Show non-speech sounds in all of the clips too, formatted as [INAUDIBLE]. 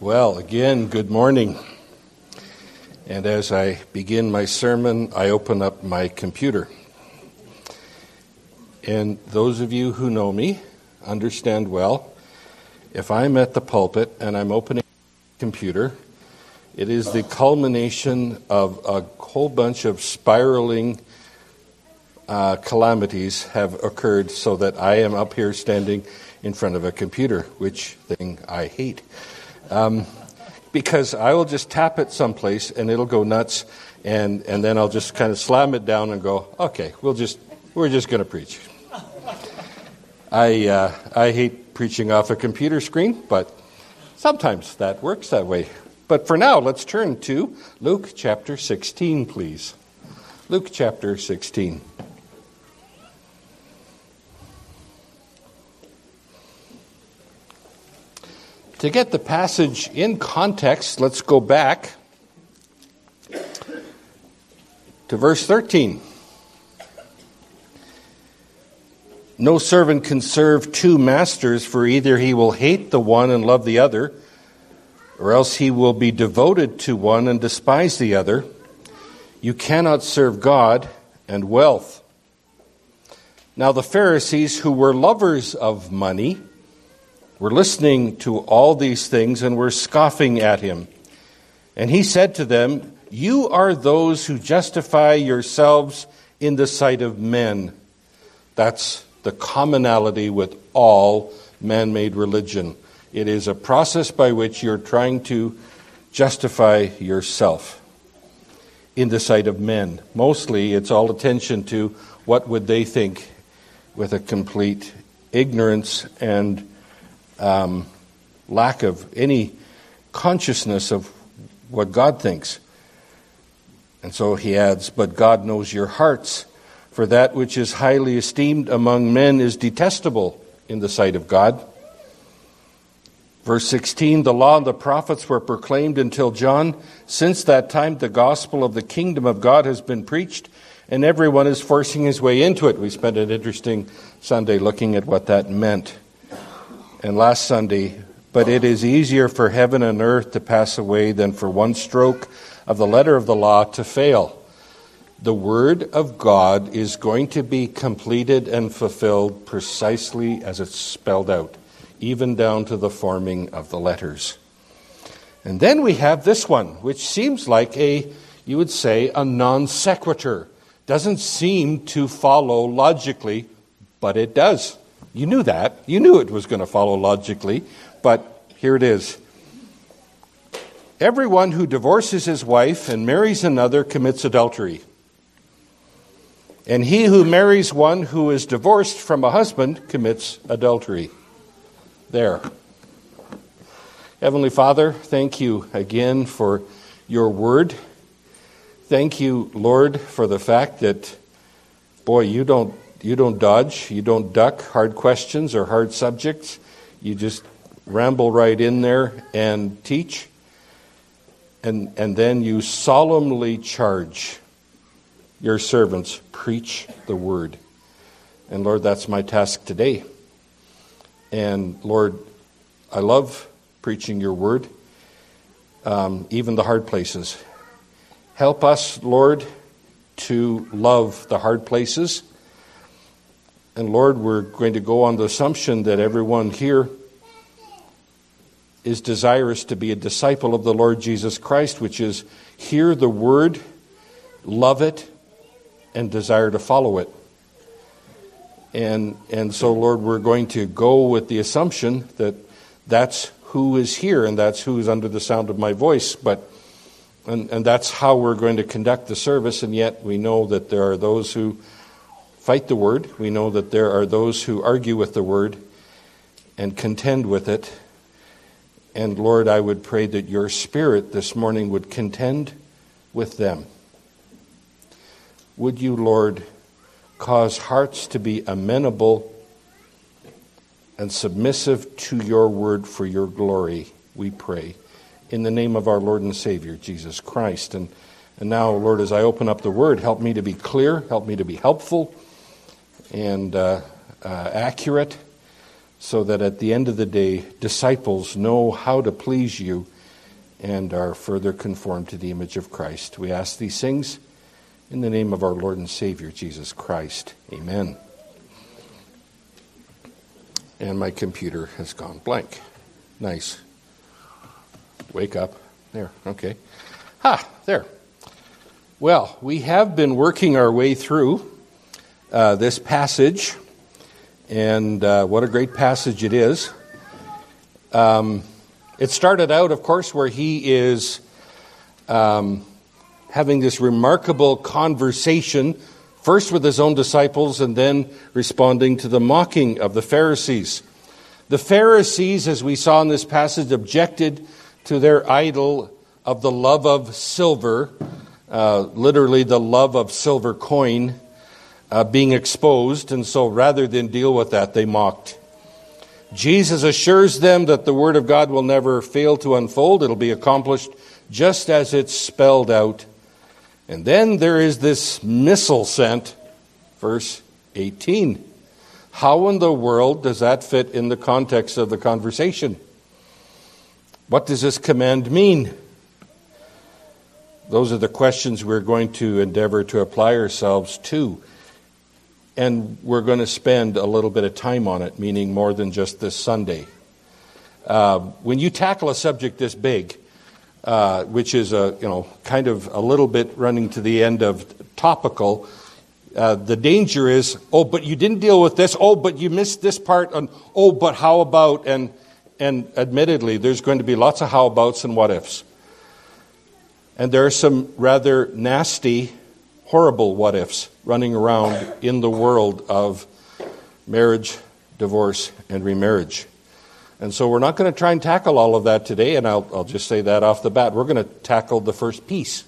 Well, again, good morning. And as I begin my sermon, I open up my computer. And those of you who know me understand well if I'm at the pulpit and I'm opening a computer, it is the culmination of a whole bunch of spiraling uh, calamities have occurred so that I am up here standing in front of a computer, which thing I hate. Um, because I will just tap it someplace and it'll go nuts, and, and then I'll just kind of slam it down and go, okay, we'll just, we're just going to preach. I, uh, I hate preaching off a computer screen, but sometimes that works that way. But for now, let's turn to Luke chapter 16, please. Luke chapter 16. To get the passage in context, let's go back to verse 13. No servant can serve two masters, for either he will hate the one and love the other, or else he will be devoted to one and despise the other. You cannot serve God and wealth. Now, the Pharisees, who were lovers of money, were listening to all these things and were scoffing at him. And he said to them, You are those who justify yourselves in the sight of men. That's the commonality with all man made religion. It is a process by which you're trying to justify yourself in the sight of men. Mostly it's all attention to what would they think with a complete ignorance and um, lack of any consciousness of what God thinks. And so he adds, But God knows your hearts, for that which is highly esteemed among men is detestable in the sight of God. Verse 16 The law and the prophets were proclaimed until John. Since that time, the gospel of the kingdom of God has been preached, and everyone is forcing his way into it. We spent an interesting Sunday looking at what that meant and last Sunday, but it is easier for heaven and earth to pass away than for one stroke of the letter of the law to fail. The Word of God is going to be completed and fulfilled precisely as it's spelled out, even down to the forming of the letters. And then we have this one, which seems like a, you would say, a non sequitur. Doesn't seem to follow logically, but it does. You knew that. You knew it was going to follow logically, but here it is. Everyone who divorces his wife and marries another commits adultery. And he who marries one who is divorced from a husband commits adultery. There. Heavenly Father, thank you again for your word. Thank you, Lord, for the fact that, boy, you don't you don't dodge, you don't duck hard questions or hard subjects. You just ramble right in there and teach. And, and then you solemnly charge your servants, preach the word. And Lord, that's my task today. And Lord, I love preaching your word, um, even the hard places. Help us, Lord, to love the hard places and Lord, we're going to go on the assumption that everyone here is desirous to be a disciple of the Lord Jesus Christ, which is hear the word, love it, and desire to follow it. And, and so, Lord, we're going to go with the assumption that that's who is here and that's who's under the sound of my voice. But, and, and that's how we're going to conduct the service, and yet we know that there are those who fight the word. We know that there are those who argue with the word and contend with it. And Lord, I would pray that your spirit this morning would contend with them. Would you, Lord, cause hearts to be amenable and submissive to your word for your glory, we pray. In the name of our Lord and Savior, Jesus Christ. And, and now, Lord, as I open up the word, help me to be clear, help me to be helpful and uh, uh, accurate so that at the end of the day, disciples know how to please you and are further conformed to the image of Christ. We ask these things in the name of our Lord and Savior, Jesus Christ. Amen. And my computer has gone blank. Nice. Wake up. There, okay. Ha, there. Well, we have been working our way through uh, this passage, and uh, what a great passage it is. Um, it started out, of course, where he is um, having this remarkable conversation, first with his own disciples and then responding to the mocking of the Pharisees. The Pharisees, as we saw in this passage, objected to their idol of the love of silver, uh, literally the love of silver coin, uh, being exposed, and so rather than deal with that, they mocked. Jesus assures them that the Word of God will never fail to unfold, it'll be accomplished just as it's spelled out. And then there is this missile sent, verse 18. How in the world does that fit in the context of the conversation? What does this command mean? Those are the questions we're going to endeavor to apply ourselves to and we're going to spend a little bit of time on it, meaning more than just this Sunday. Uh, when you tackle a subject this big, uh, which is a you know kind of a little bit running to the end of topical, uh, the danger is oh, but you didn't deal with this. Oh, but you missed this part. And oh, but how about and and admittedly, there's going to be lots of how abouts and what ifs, and there are some rather nasty horrible what ifs running around in the world of marriage, divorce, and remarriage. And so we're not going to try and tackle all of that today, and I'll, I'll just say that off the bat. We're going to tackle the first piece.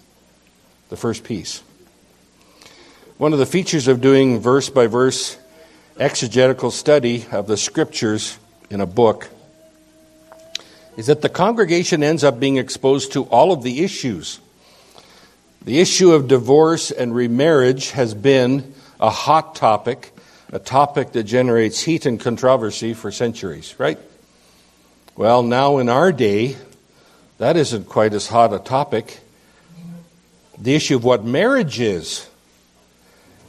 The first piece. One of the features of doing verse by verse exegetical study of the scriptures in a book is that the congregation ends up being exposed to all of the issues the issue of divorce and remarriage has been a hot topic, a topic that generates heat and controversy for centuries, right? Well, now in our day, that isn't quite as hot a topic. The issue of what marriage is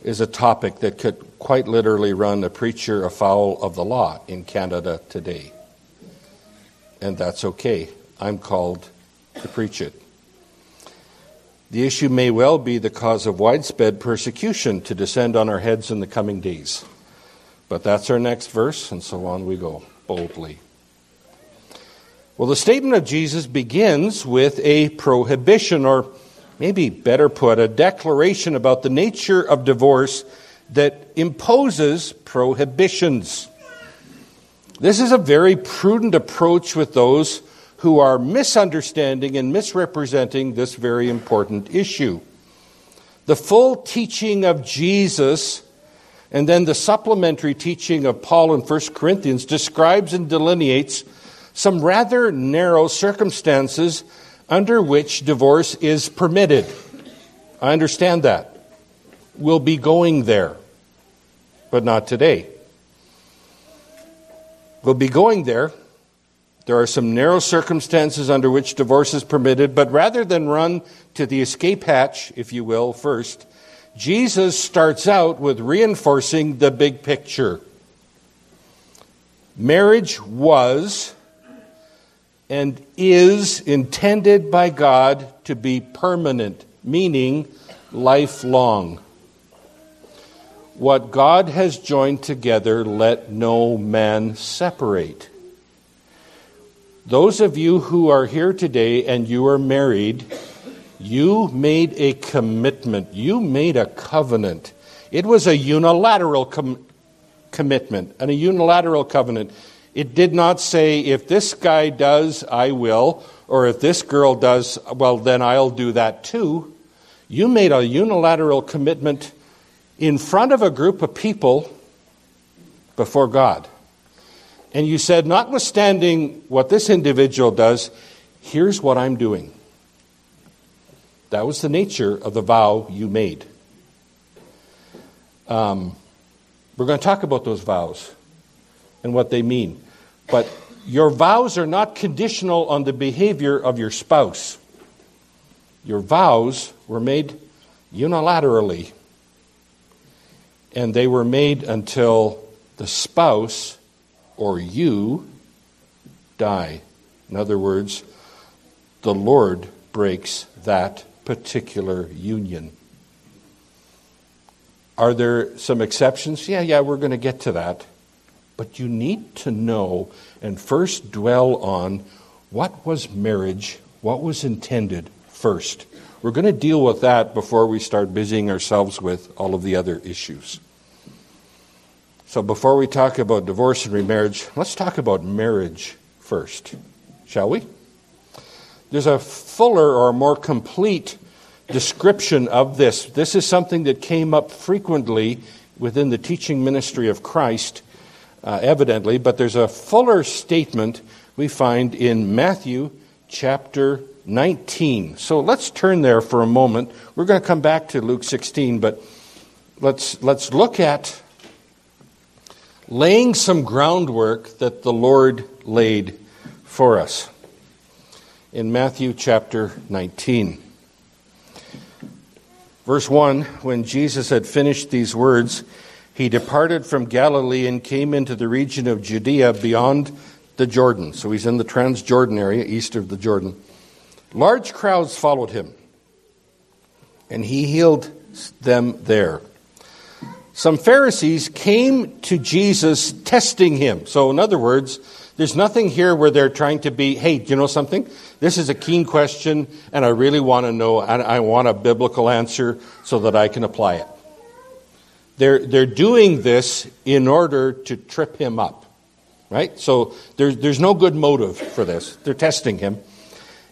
is a topic that could quite literally run a preacher afoul of the law in Canada today. And that's okay. I'm called to preach it. The issue may well be the cause of widespread persecution to descend on our heads in the coming days. But that's our next verse, and so on we go boldly. Well, the statement of Jesus begins with a prohibition, or maybe better put, a declaration about the nature of divorce that imposes prohibitions. This is a very prudent approach with those who are misunderstanding and misrepresenting this very important issue. The full teaching of Jesus and then the supplementary teaching of Paul in 1 Corinthians describes and delineates some rather narrow circumstances under which divorce is permitted. I understand that. We'll be going there, but not today. We'll be going there there are some narrow circumstances under which divorce is permitted, but rather than run to the escape hatch, if you will, first, Jesus starts out with reinforcing the big picture. Marriage was and is intended by God to be permanent, meaning lifelong. What God has joined together, let no man separate. Those of you who are here today and you are married, you made a commitment. You made a covenant. It was a unilateral com- commitment and a unilateral covenant. It did not say, if this guy does, I will, or if this girl does, well, then I'll do that too. You made a unilateral commitment in front of a group of people before God. And you said, notwithstanding what this individual does, here's what I'm doing. That was the nature of the vow you made. Um, we're going to talk about those vows and what they mean. But your vows are not conditional on the behavior of your spouse. Your vows were made unilaterally, and they were made until the spouse or you die. In other words, the Lord breaks that particular union. Are there some exceptions? Yeah, yeah, we're going to get to that. But you need to know and first dwell on what was marriage, what was intended first. We're going to deal with that before we start busying ourselves with all of the other issues. So, before we talk about divorce and remarriage, let's talk about marriage first, shall we? There's a fuller or more complete description of this. This is something that came up frequently within the teaching ministry of Christ, uh, evidently, but there's a fuller statement we find in Matthew chapter 19. So let's turn there for a moment. We're going to come back to Luke 16, but let's, let's look at laying some groundwork that the Lord laid for us in Matthew chapter 19. Verse 1 When Jesus had finished these words, he departed from Galilee and came into the region of Judea beyond the Jordan. So he's in the Transjordan area, east of the Jordan. Large crowds followed him, and he healed them there. Some Pharisees came to Jesus testing him. So, in other words, there's nothing here where they're trying to be, hey, do you know something? This is a keen question, and I really want to know, and I want a biblical answer so that I can apply it. They're, they're doing this in order to trip him up, right? So there's, there's no good motive for this. They're testing him,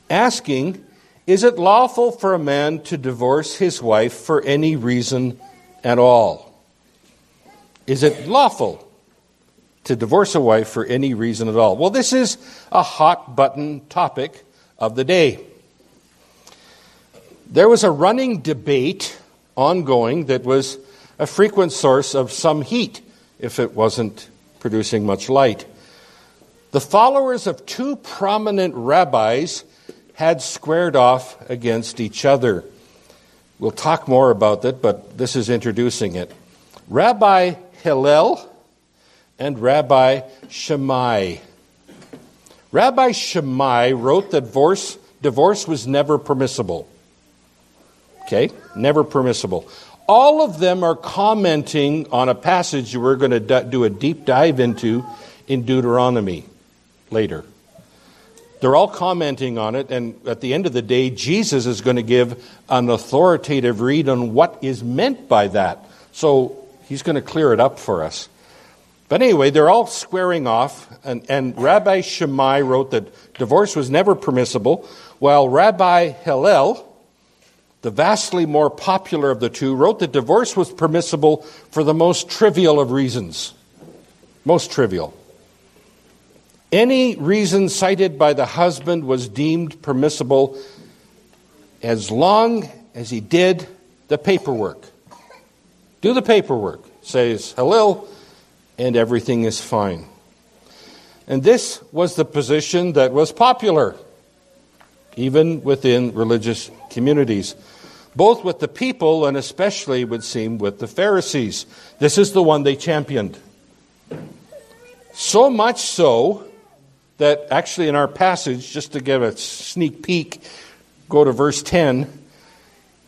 asking, Is it lawful for a man to divorce his wife for any reason at all? Is it lawful to divorce a wife for any reason at all? Well, this is a hot button topic of the day. There was a running debate ongoing that was a frequent source of some heat if it wasn't producing much light. The followers of two prominent rabbis had squared off against each other. We'll talk more about that, but this is introducing it. Rabbi Hillel and Rabbi Shammai. Rabbi Shammai wrote that divorce, divorce was never permissible. Okay? Never permissible. All of them are commenting on a passage we're going to do a deep dive into in Deuteronomy later. They're all commenting on it, and at the end of the day, Jesus is going to give an authoritative read on what is meant by that. So he's going to clear it up for us. But anyway, they're all squaring off, and, and Rabbi Shammai wrote that divorce was never permissible, while Rabbi Hillel, the vastly more popular of the two, wrote that divorce was permissible for the most trivial of reasons. Most trivial. Any reason cited by the husband was deemed permissible as long as he did the paperwork. Do the paperwork, says Hillel and everything is fine. And this was the position that was popular, even within religious communities, both with the people and especially, would seem, with the Pharisees. This is the one they championed. So much so that actually, in our passage, just to give a sneak peek, go to verse 10.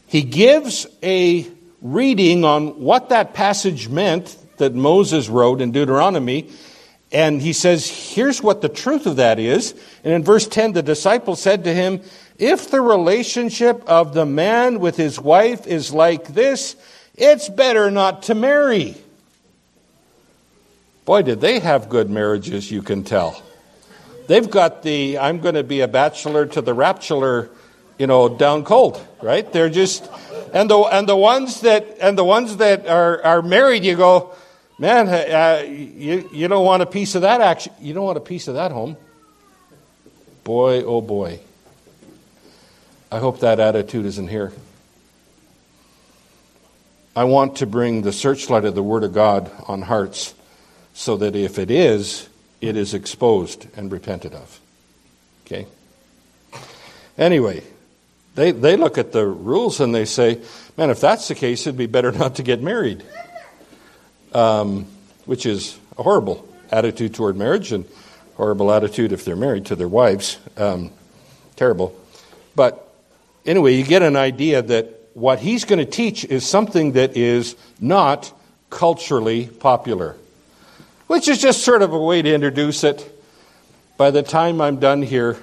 He gives a reading on what that passage meant that Moses wrote in Deuteronomy. And he says, here's what the truth of that is. And in verse 10, the disciple said to him, If the relationship of the man with his wife is like this, it's better not to marry. Boy, did they have good marriages, you can tell. They've got the I'm going to be a bachelor to the rapture, you know, down cold, right? They're just and the and the ones that and the ones that are are married, you go, Man, uh, you, you don't want a piece of that action. You don't want a piece of that home. Boy, oh boy. I hope that attitude isn't here. I want to bring the searchlight of the Word of God on hearts so that if it is, it is exposed and repented of. Okay? Anyway, they, they look at the rules and they say, man, if that's the case, it'd be better [LAUGHS] not to get married. Um, which is a horrible attitude toward marriage and horrible attitude if they're married to their wives. Um, terrible. But anyway, you get an idea that what he's going to teach is something that is not culturally popular, which is just sort of a way to introduce it. By the time I'm done here,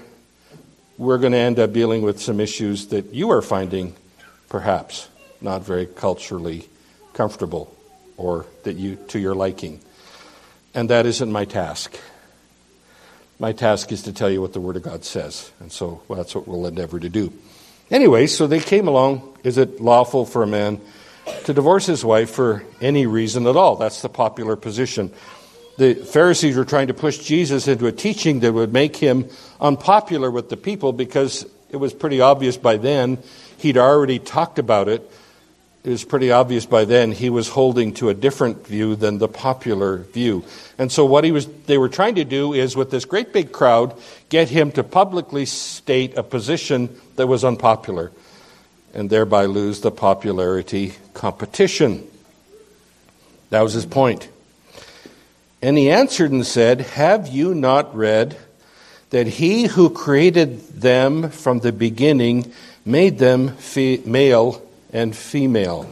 we're going to end up dealing with some issues that you are finding perhaps not very culturally comfortable or that you to your liking. And that isn't my task. My task is to tell you what the Word of God says. And so well, that's what we'll endeavor to do. Anyway, so they came along. Is it lawful for a man to divorce his wife for any reason at all? That's the popular position. The Pharisees were trying to push Jesus into a teaching that would make him unpopular with the people because it was pretty obvious by then he'd already talked about it it was pretty obvious by then he was holding to a different view than the popular view. And so what he was they were trying to do is with this great big crowd get him to publicly state a position that was unpopular and thereby lose the popularity competition. That was his point. And he answered and said, "Have you not read that he who created them from the beginning made them male and female.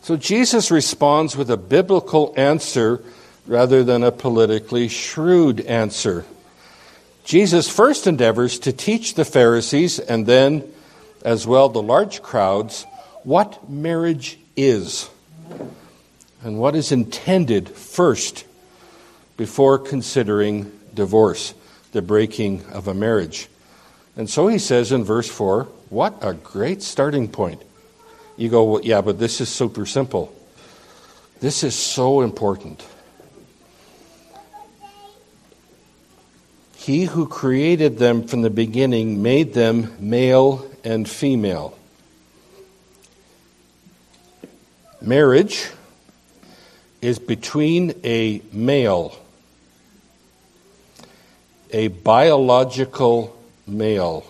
So Jesus responds with a biblical answer rather than a politically shrewd answer. Jesus first endeavors to teach the Pharisees and then, as well, the large crowds what marriage is and what is intended first before considering divorce, the breaking of a marriage. And so he says in verse 4 what a great starting point. You go, well, yeah, but this is super simple. This is so important. He who created them from the beginning made them male and female. Marriage is between a male, a biological male,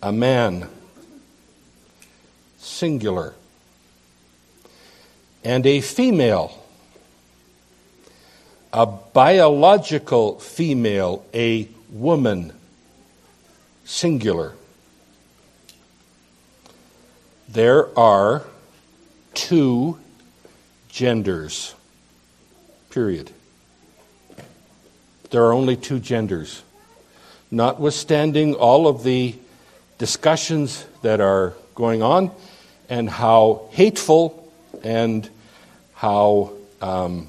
a man, singular, and a female, a biological female, a woman, singular. There are two genders, period. There are only two genders. Notwithstanding all of the discussions that are going on and how hateful and how um,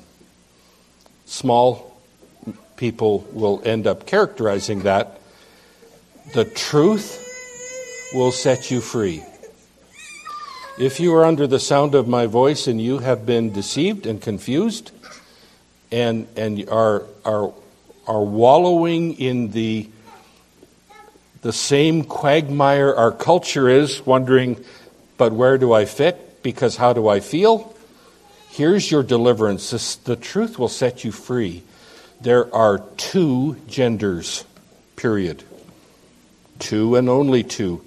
small people will end up characterizing that, the truth will set you free. If you are under the sound of my voice and you have been deceived and confused and, and are, are, are wallowing in the the same quagmire our culture is, wondering, but where do I fit? Because how do I feel? Here's your deliverance. This, the truth will set you free. There are two genders, period. Two and only two.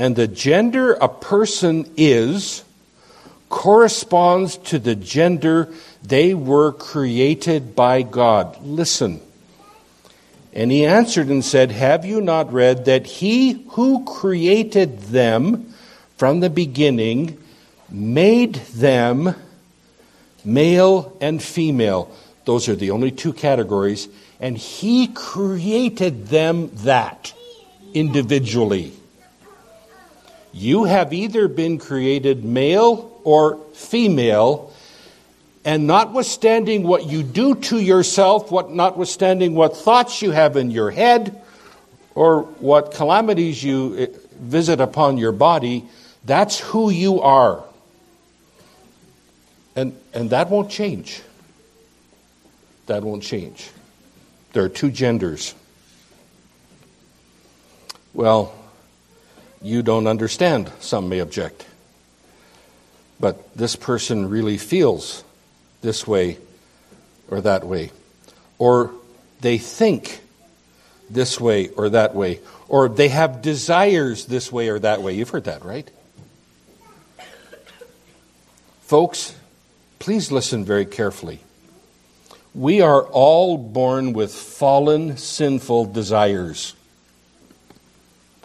And the gender a person is corresponds to the gender they were created by God. Listen. And he answered and said, Have you not read that he who created them from the beginning made them male and female? Those are the only two categories. And he created them that individually. You have either been created male or female and notwithstanding what you do to yourself, what notwithstanding what thoughts you have in your head, or what calamities you eh, visit upon your body, that's who you are. And, and that won't change. That won't change. There are two genders. Well, you don't understand, some may object. But this person really feels this way or that way. Or they think this way or that way. Or they have desires this way or that way. You've heard that, right? Folks, please listen very carefully. We are all born with fallen, sinful desires.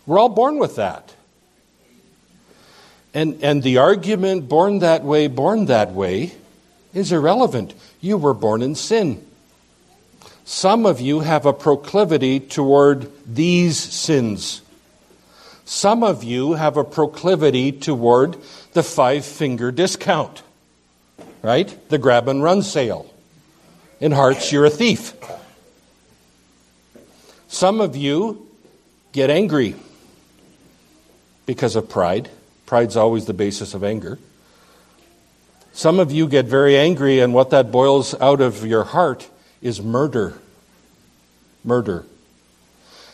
We're all born with that. And, and the argument, born that way, born that way, is irrelevant. You were born in sin. Some of you have a proclivity toward these sins. Some of you have a proclivity toward the five finger discount, right? The grab and run sale. In hearts, you're a thief. Some of you get angry because of pride. Pride's always the basis of anger. Some of you get very angry, and what that boils out of your heart is murder. Murder.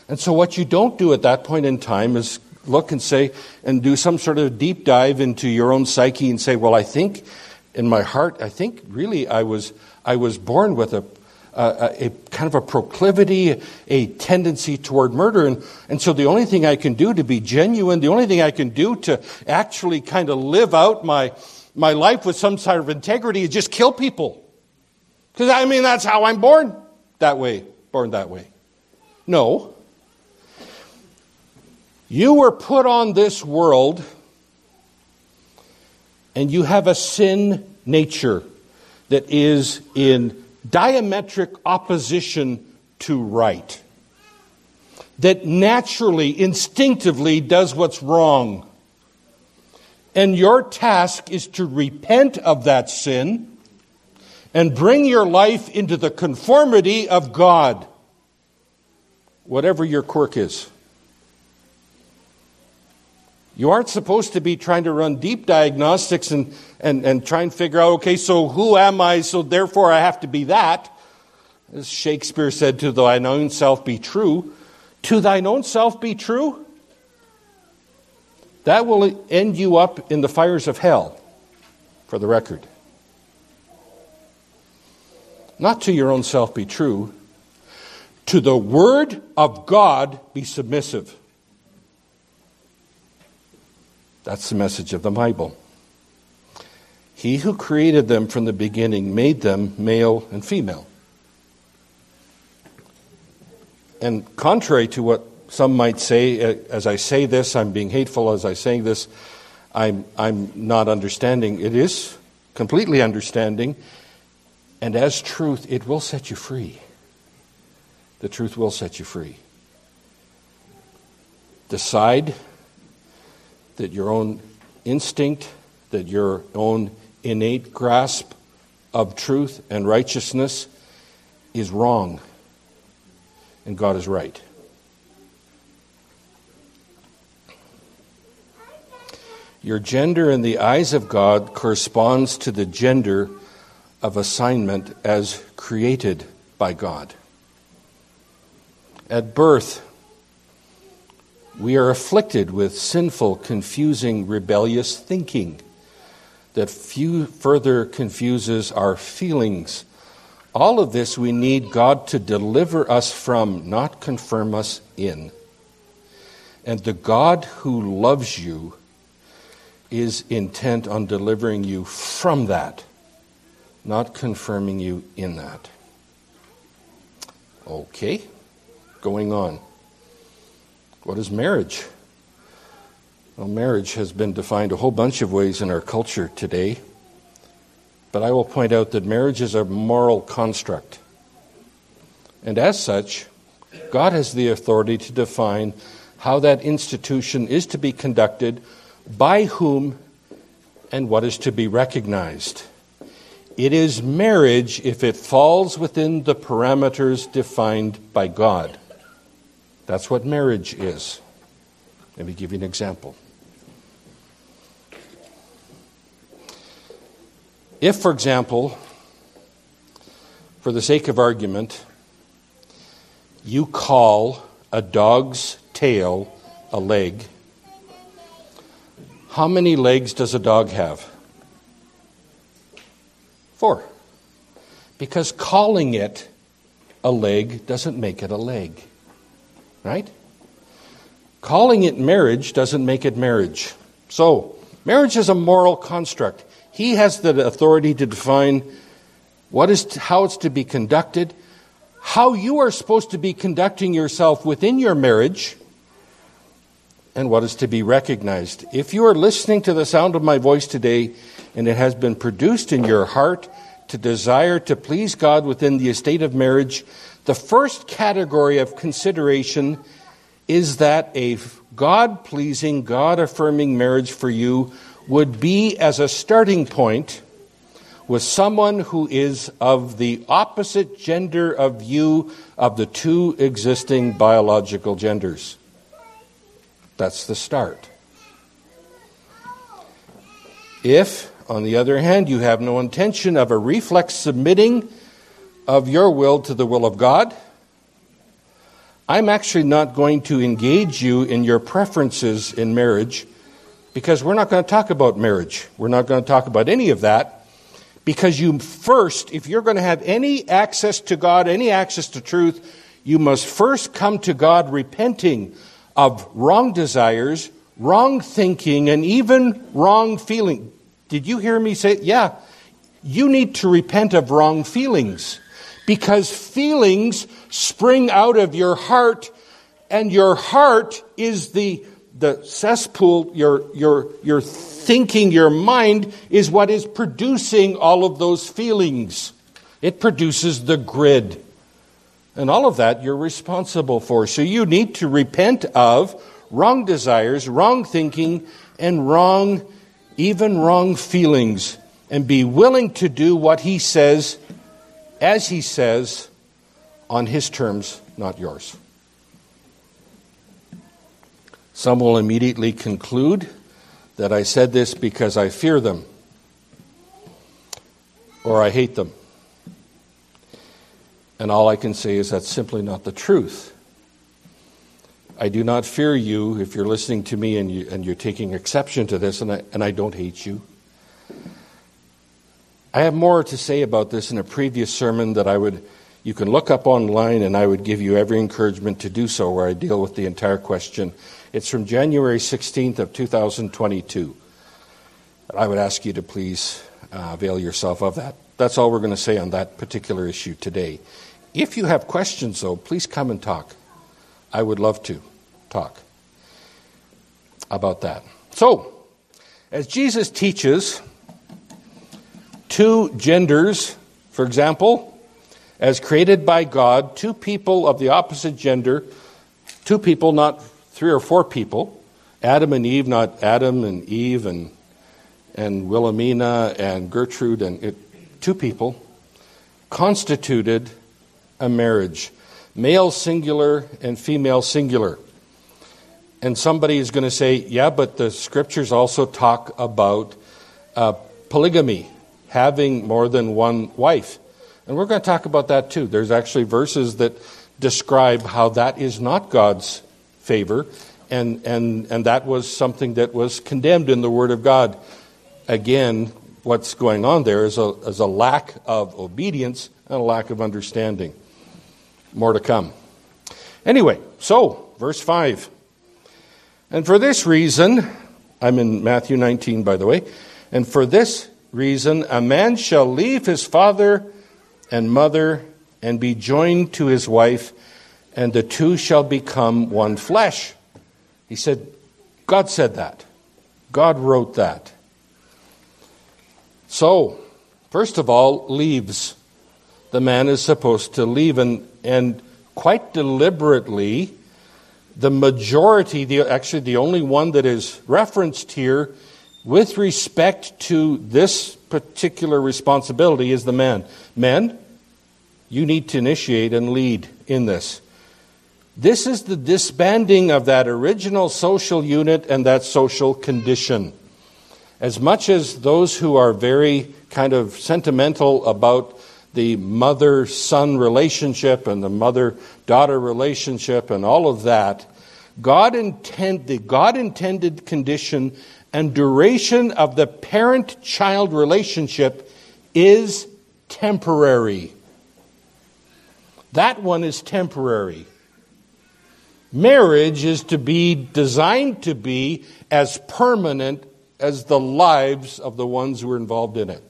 And so, what you don't do at that point in time is look and say, and do some sort of deep dive into your own psyche and say, well, I think in my heart, I think really I was, I was born with a, a, a, kind of a proclivity, a tendency toward murder. And, and so the only thing I can do to be genuine, the only thing I can do to actually kind of live out my, my life with some sort of integrity is just kill people. Because I mean, that's how I'm born that way, born that way. No. You were put on this world and you have a sin nature that is in diametric opposition to right, that naturally, instinctively does what's wrong. And your task is to repent of that sin and bring your life into the conformity of God, whatever your quirk is. You aren't supposed to be trying to run deep diagnostics and, and, and try and figure out, okay, so who am I, so therefore I have to be that. As Shakespeare said, to thine own self be true. To thine own self be true? That will end you up in the fires of hell, for the record. Not to your own self be true. To the word of God be submissive. That's the message of the Bible. He who created them from the beginning made them male and female. And contrary to what some might say, uh, as I say this, I'm being hateful as I say this, I'm, I'm not understanding. It is completely understanding. And as truth, it will set you free. The truth will set you free. Decide that your own instinct, that your own innate grasp of truth and righteousness is wrong, and God is right. Your gender in the eyes of God corresponds to the gender of assignment as created by God. At birth, we are afflicted with sinful, confusing, rebellious thinking that few further confuses our feelings. All of this we need God to deliver us from, not confirm us in. And the God who loves you is intent on delivering you from that, not confirming you in that. Okay, going on. What is marriage? Well, marriage has been defined a whole bunch of ways in our culture today, but I will point out that marriage is a moral construct. And as such, God has the authority to define how that institution is to be conducted, by whom, and what is to be recognized. It is marriage if it falls within the parameters defined by God. That's what marriage is. Let me give you an example. If, for example, for the sake of argument, you call a dog's tail a leg, how many legs does a dog have? Four. Because calling it a leg doesn't make it a leg. Right? Calling it marriage doesn't make it marriage. So, marriage is a moral construct. He has the authority to define what is how it's to be conducted, how you are supposed to be conducting yourself within your marriage, and what is to be recognized. If you are listening to the sound of my voice today and it has been produced in your heart to desire to please God within the estate of marriage, the first category of consideration is that a God pleasing, God affirming marriage for you would be as a starting point with someone who is of the opposite gender of you of the two existing biological genders. That's the start. If, on the other hand, you have no intention of a reflex submitting of your will to the will of God, I'm actually not going to engage you in your preferences in marriage because we're not going to talk about marriage. We're not going to talk about any of that because you first, if you're going to have any access to God, any access to truth, you must first come to God repenting of wrong desires, wrong thinking, and even wrong feeling. Did you hear me say, yeah, you need to repent of wrong feelings because feelings spring out of your heart, and your heart is the, the cesspool, your, your, your thinking, your mind is what is producing all of those feelings. It produces the grid. And all of that you're responsible for. So you need to repent of wrong desires, wrong thinking, and wrong, even wrong feelings, and be willing to do what he says, as he says, on his terms, not yours. Some will immediately conclude that I said this because I fear them or I hate them. And all I can say is that's simply not the truth. I do not fear you if you're listening to me and, you, and you're taking exception to this, and I, and I don't hate you. I have more to say about this in a previous sermon that I would you can look up online and I would give you every encouragement to do so where I deal with the entire question. It's from January 16th of 2022. I would ask you to please uh, avail yourself of that. That's all we're going to say on that particular issue today. If you have questions, though, please come and talk. I would love to talk about that. So, as Jesus teaches two genders, for example, as created by God, two people of the opposite gender, two people, not three or four people, Adam and Eve, not Adam and Eve and, and Wilhelmina and Gertrude, and it, two people, constituted a marriage male singular and female singular. And somebody is going to say, yeah, but the scriptures also talk about uh, polygamy, having more than one wife. And we're going to talk about that too. There's actually verses that describe how that is not God's favor, and, and, and that was something that was condemned in the Word of God. Again, what's going on there is a, is a lack of obedience and a lack of understanding. More to come. Anyway, so, verse 5. And for this reason, I'm in Matthew 19, by the way, and for this reason, a man shall leave his father and mother and be joined to his wife, and the two shall become one flesh. He said, God said that. God wrote that. So, first of all, leaves the man is supposed to leave. And, and quite deliberately, the majority, the, actually the only one that is referenced here with respect to this particular responsibility is the men. Men, you need to initiate and lead in this. This is the disbanding of that original social unit and that social condition. As much as those who are very kind of sentimental about the mother son relationship and the mother daughter relationship and all of that, God intend, the God intended condition and duration of the parent child relationship is temporary. That one is temporary. Marriage is to be designed to be as permanent as the lives of the ones who are involved in it.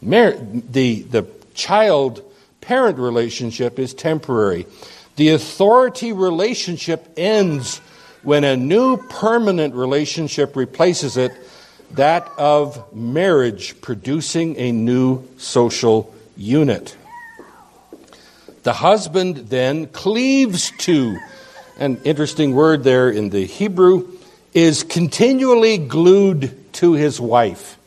Mar- the, the child parent relationship is temporary. The authority relationship ends when a new permanent relationship replaces it, that of marriage, producing a new social unit. The husband then cleaves to, an interesting word there in the Hebrew, is continually glued to his wife.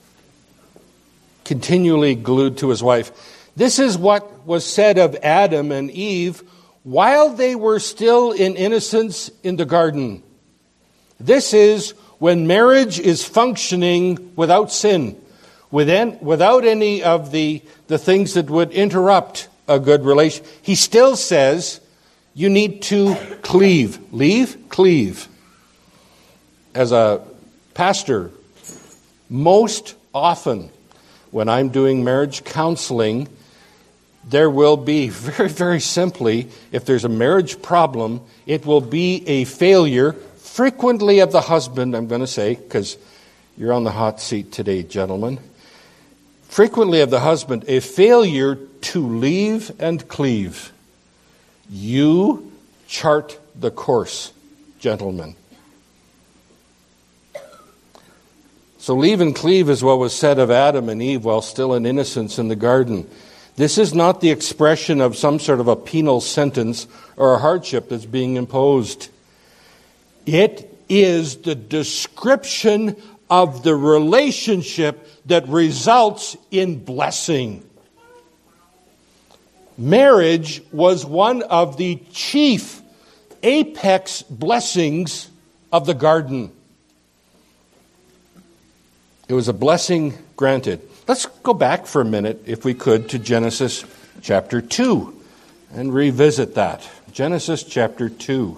Continually glued to his wife. This is what was said of Adam and Eve while they were still in innocence in the garden. This is when marriage is functioning without sin, without any of the, the things that would interrupt a good relation. He still says you need to cleave. Leave, cleave. As a pastor, most often when I'm doing marriage counseling, there will be, [LAUGHS] very, very simply, if there's a marriage problem, it will be a failure, frequently of the husband, I'm going to say, because you're on the hot seat today, gentlemen. Frequently of the husband, a failure to leave and cleave. You chart the course, gentlemen. So, leave and cleave is what was said of Adam and Eve while still in innocence in the garden. This is not the expression of some sort of a penal sentence or a hardship that's being imposed. It is the description of the relationship that results in blessing. Marriage was one of the chief apex blessings of the garden. It was a blessing granted. Let's go back for a minute, if we could, to Genesis chapter 2 and revisit that. Genesis chapter 2.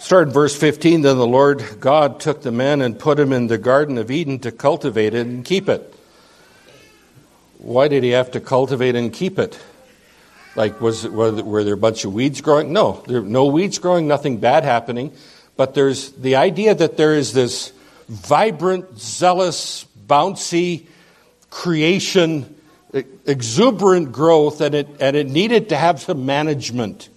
Start in verse 15. Then the Lord God took the man and put him in the Garden of Eden to cultivate it and keep it. Why did he have to cultivate and keep it? Like, was, were there a bunch of weeds growing? No, there no weeds growing, nothing bad happening. But there's the idea that there is this vibrant, zealous, bouncy creation, exuberant growth, and it, and it needed to have some management.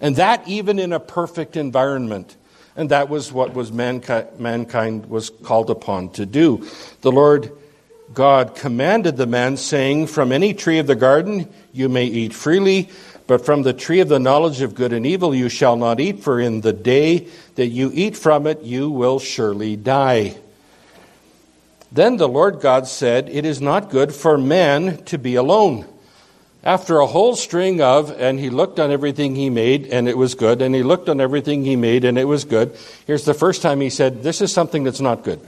And that even in a perfect environment. And that was what was mankind, mankind was called upon to do. The Lord God commanded the man, saying, From any tree of the garden you may eat freely, but from the tree of the knowledge of good and evil you shall not eat, for in the day that you eat from it you will surely die. Then the Lord God said, It is not good for man to be alone. After a whole string of, and he looked on everything he made, and it was good, and he looked on everything he made, and it was good. Here's the first time he said, This is something that's not good.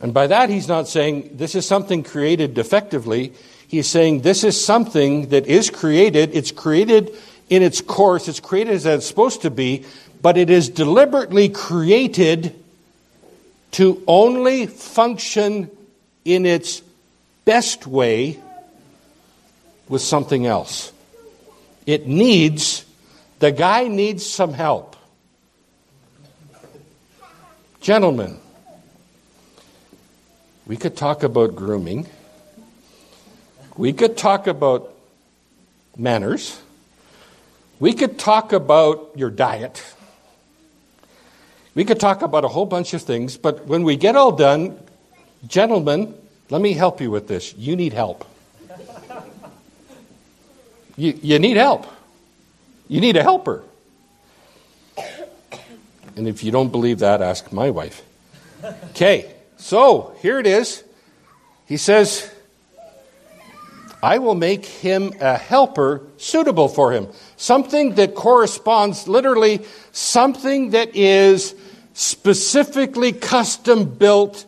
And by that, he's not saying this is something created defectively. He's saying this is something that is created. It's created in its course, it's created as it's supposed to be, but it is deliberately created to only function in its best way with something else. It needs, the guy needs some help. Gentlemen, we could talk about grooming. We could talk about manners. We could talk about your diet. We could talk about a whole bunch of things, but when we get all done, gentlemen, let me help you with this. You need help. You, you need help. You need a helper. And if you don't believe that, ask my wife. Okay, so here it is. He says, I will make him a helper suitable for him. Something that corresponds, literally, something that is specifically custom built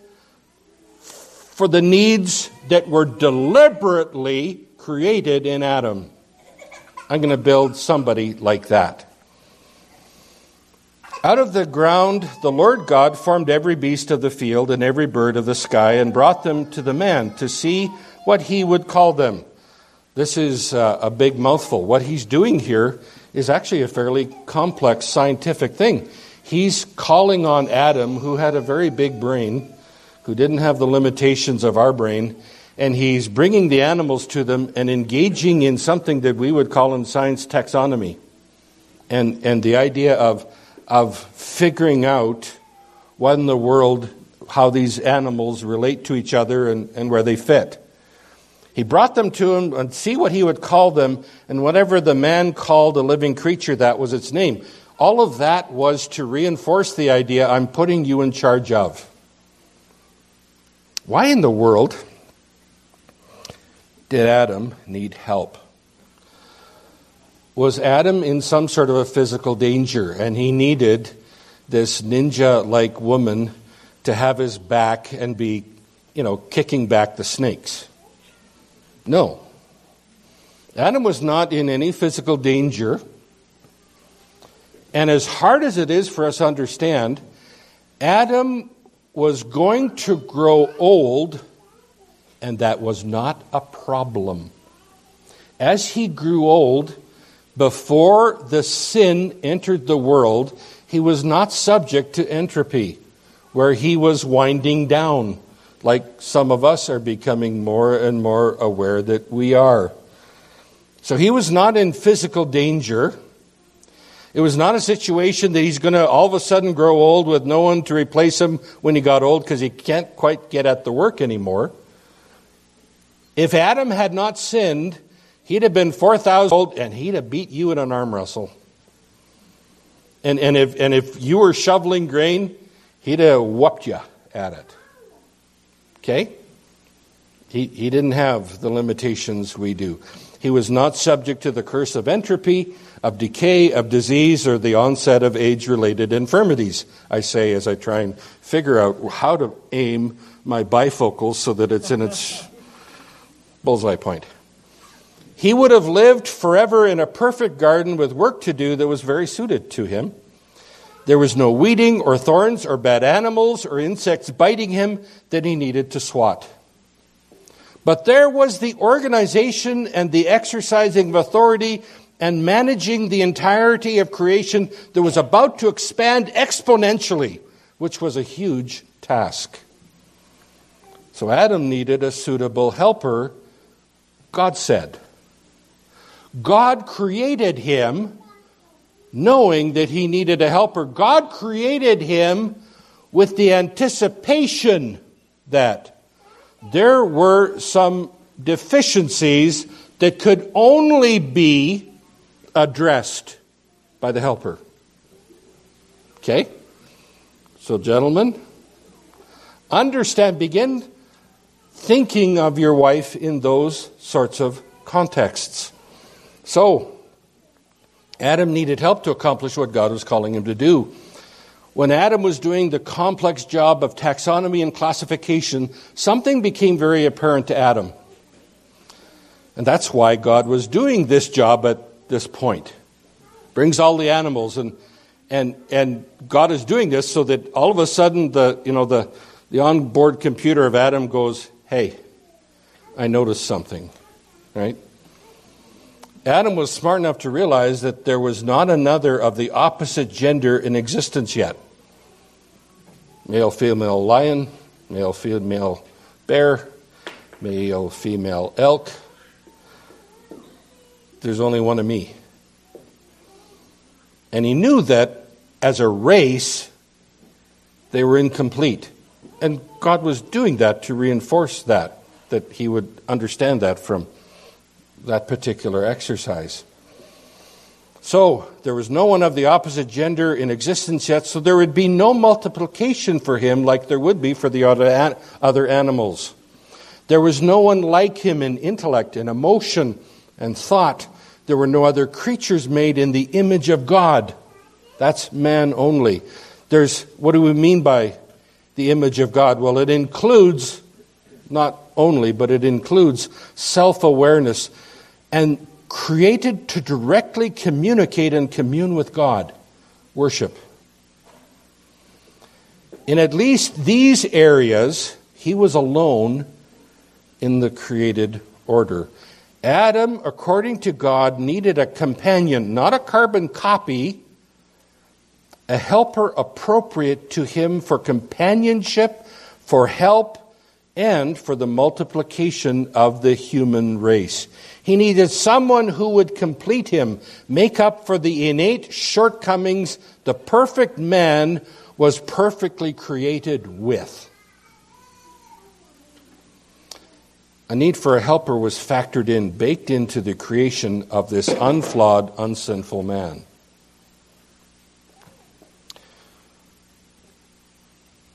for the needs that were deliberately created in Adam. I'm going to build somebody like that. Out of the ground, the Lord God formed every beast of the field and every bird of the sky and brought them to the man to see what he would call them. This is uh, a big mouthful. What he's doing here is actually a fairly complex scientific thing. He's calling on Adam, who had a very big brain, who didn't have the limitations of our brain, and he's bringing the animals to them and engaging in something that we would call in science taxonomy. And, and the idea of of figuring out what in the world, how these animals relate to each other and, and where they fit. He brought them to him and see what he would call them, and whatever the man called a living creature, that was its name. All of that was to reinforce the idea I'm putting you in charge of. Why in the world did Adam need help? was Adam in some sort of a physical danger, and he needed this ninja like woman to have his back and be, you know, kicking back the snakes. No. Adam was not in any physical danger. And as hard as it is for us to understand, Adam was going to grow old, and that was not a problem. As he grew old, before the sin entered the world, he was not subject to entropy, where he was winding down, like some of us are becoming more and more aware that we are. So he was not in physical danger. It was not a situation that he's going to all of a sudden grow old with no one to replace him when he got old because he can't quite get at the work anymore. If Adam had not sinned, He'd have been 4,000 old and he'd have beat you in an arm wrestle. And, and, if, and if you were shoveling grain, he'd have whooped you at it. Okay? He, he didn't have the limitations we do. He was not subject to the curse of entropy, of decay, of disease, or the onset of age related infirmities, I say as I try and figure out how to aim my bifocals so that it's in its bullseye point. He would have lived forever in a perfect garden with work to do that was very suited to him. There was no weeding or thorns or bad animals or insects biting him that he needed to swat. But there was the organization and the exercising of authority and managing the entirety of creation that was about to expand exponentially, which was a huge task. So Adam needed a suitable helper, God said. God created him knowing that he needed a helper. God created him with the anticipation that there were some deficiencies that could only be addressed by the helper. Okay? So, gentlemen, understand, begin thinking of your wife in those sorts of contexts. So, Adam needed help to accomplish what God was calling him to do. When Adam was doing the complex job of taxonomy and classification, something became very apparent to Adam. And that's why God was doing this job at this point. Brings all the animals and and and God is doing this so that all of a sudden the you know the the onboard computer of Adam goes, "Hey, I noticed something." Right? Adam was smart enough to realize that there was not another of the opposite gender in existence yet. Male, female lion, male, female bear, male, female elk. There's only one of me. And he knew that as a race, they were incomplete. And God was doing that to reinforce that, that he would understand that from that particular exercise. So, there was no one of the opposite gender in existence yet, so there would be no multiplication for him like there would be for the other animals. There was no one like him in intellect and emotion and thought. There were no other creatures made in the image of God. That's man only. There's, what do we mean by the image of God? Well, it includes, not only, but it includes self awareness and created to directly communicate and commune with God. Worship. In at least these areas, he was alone in the created order. Adam, according to God, needed a companion, not a carbon copy, a helper appropriate to him for companionship, for help, and for the multiplication of the human race. He needed someone who would complete him, make up for the innate shortcomings the perfect man was perfectly created with. A need for a helper was factored in, baked into the creation of this unflawed, unsinful man.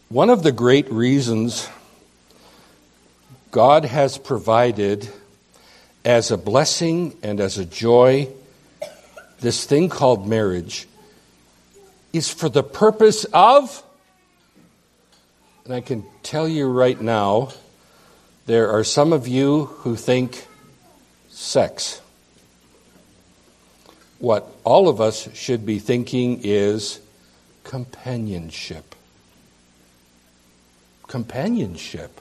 One of the great reasons God has provided as a blessing and as a joy this thing called marriage is for the purpose of, and I can tell you right now, there are some of you who think sex. What all of us should be thinking is companionship. Companionship.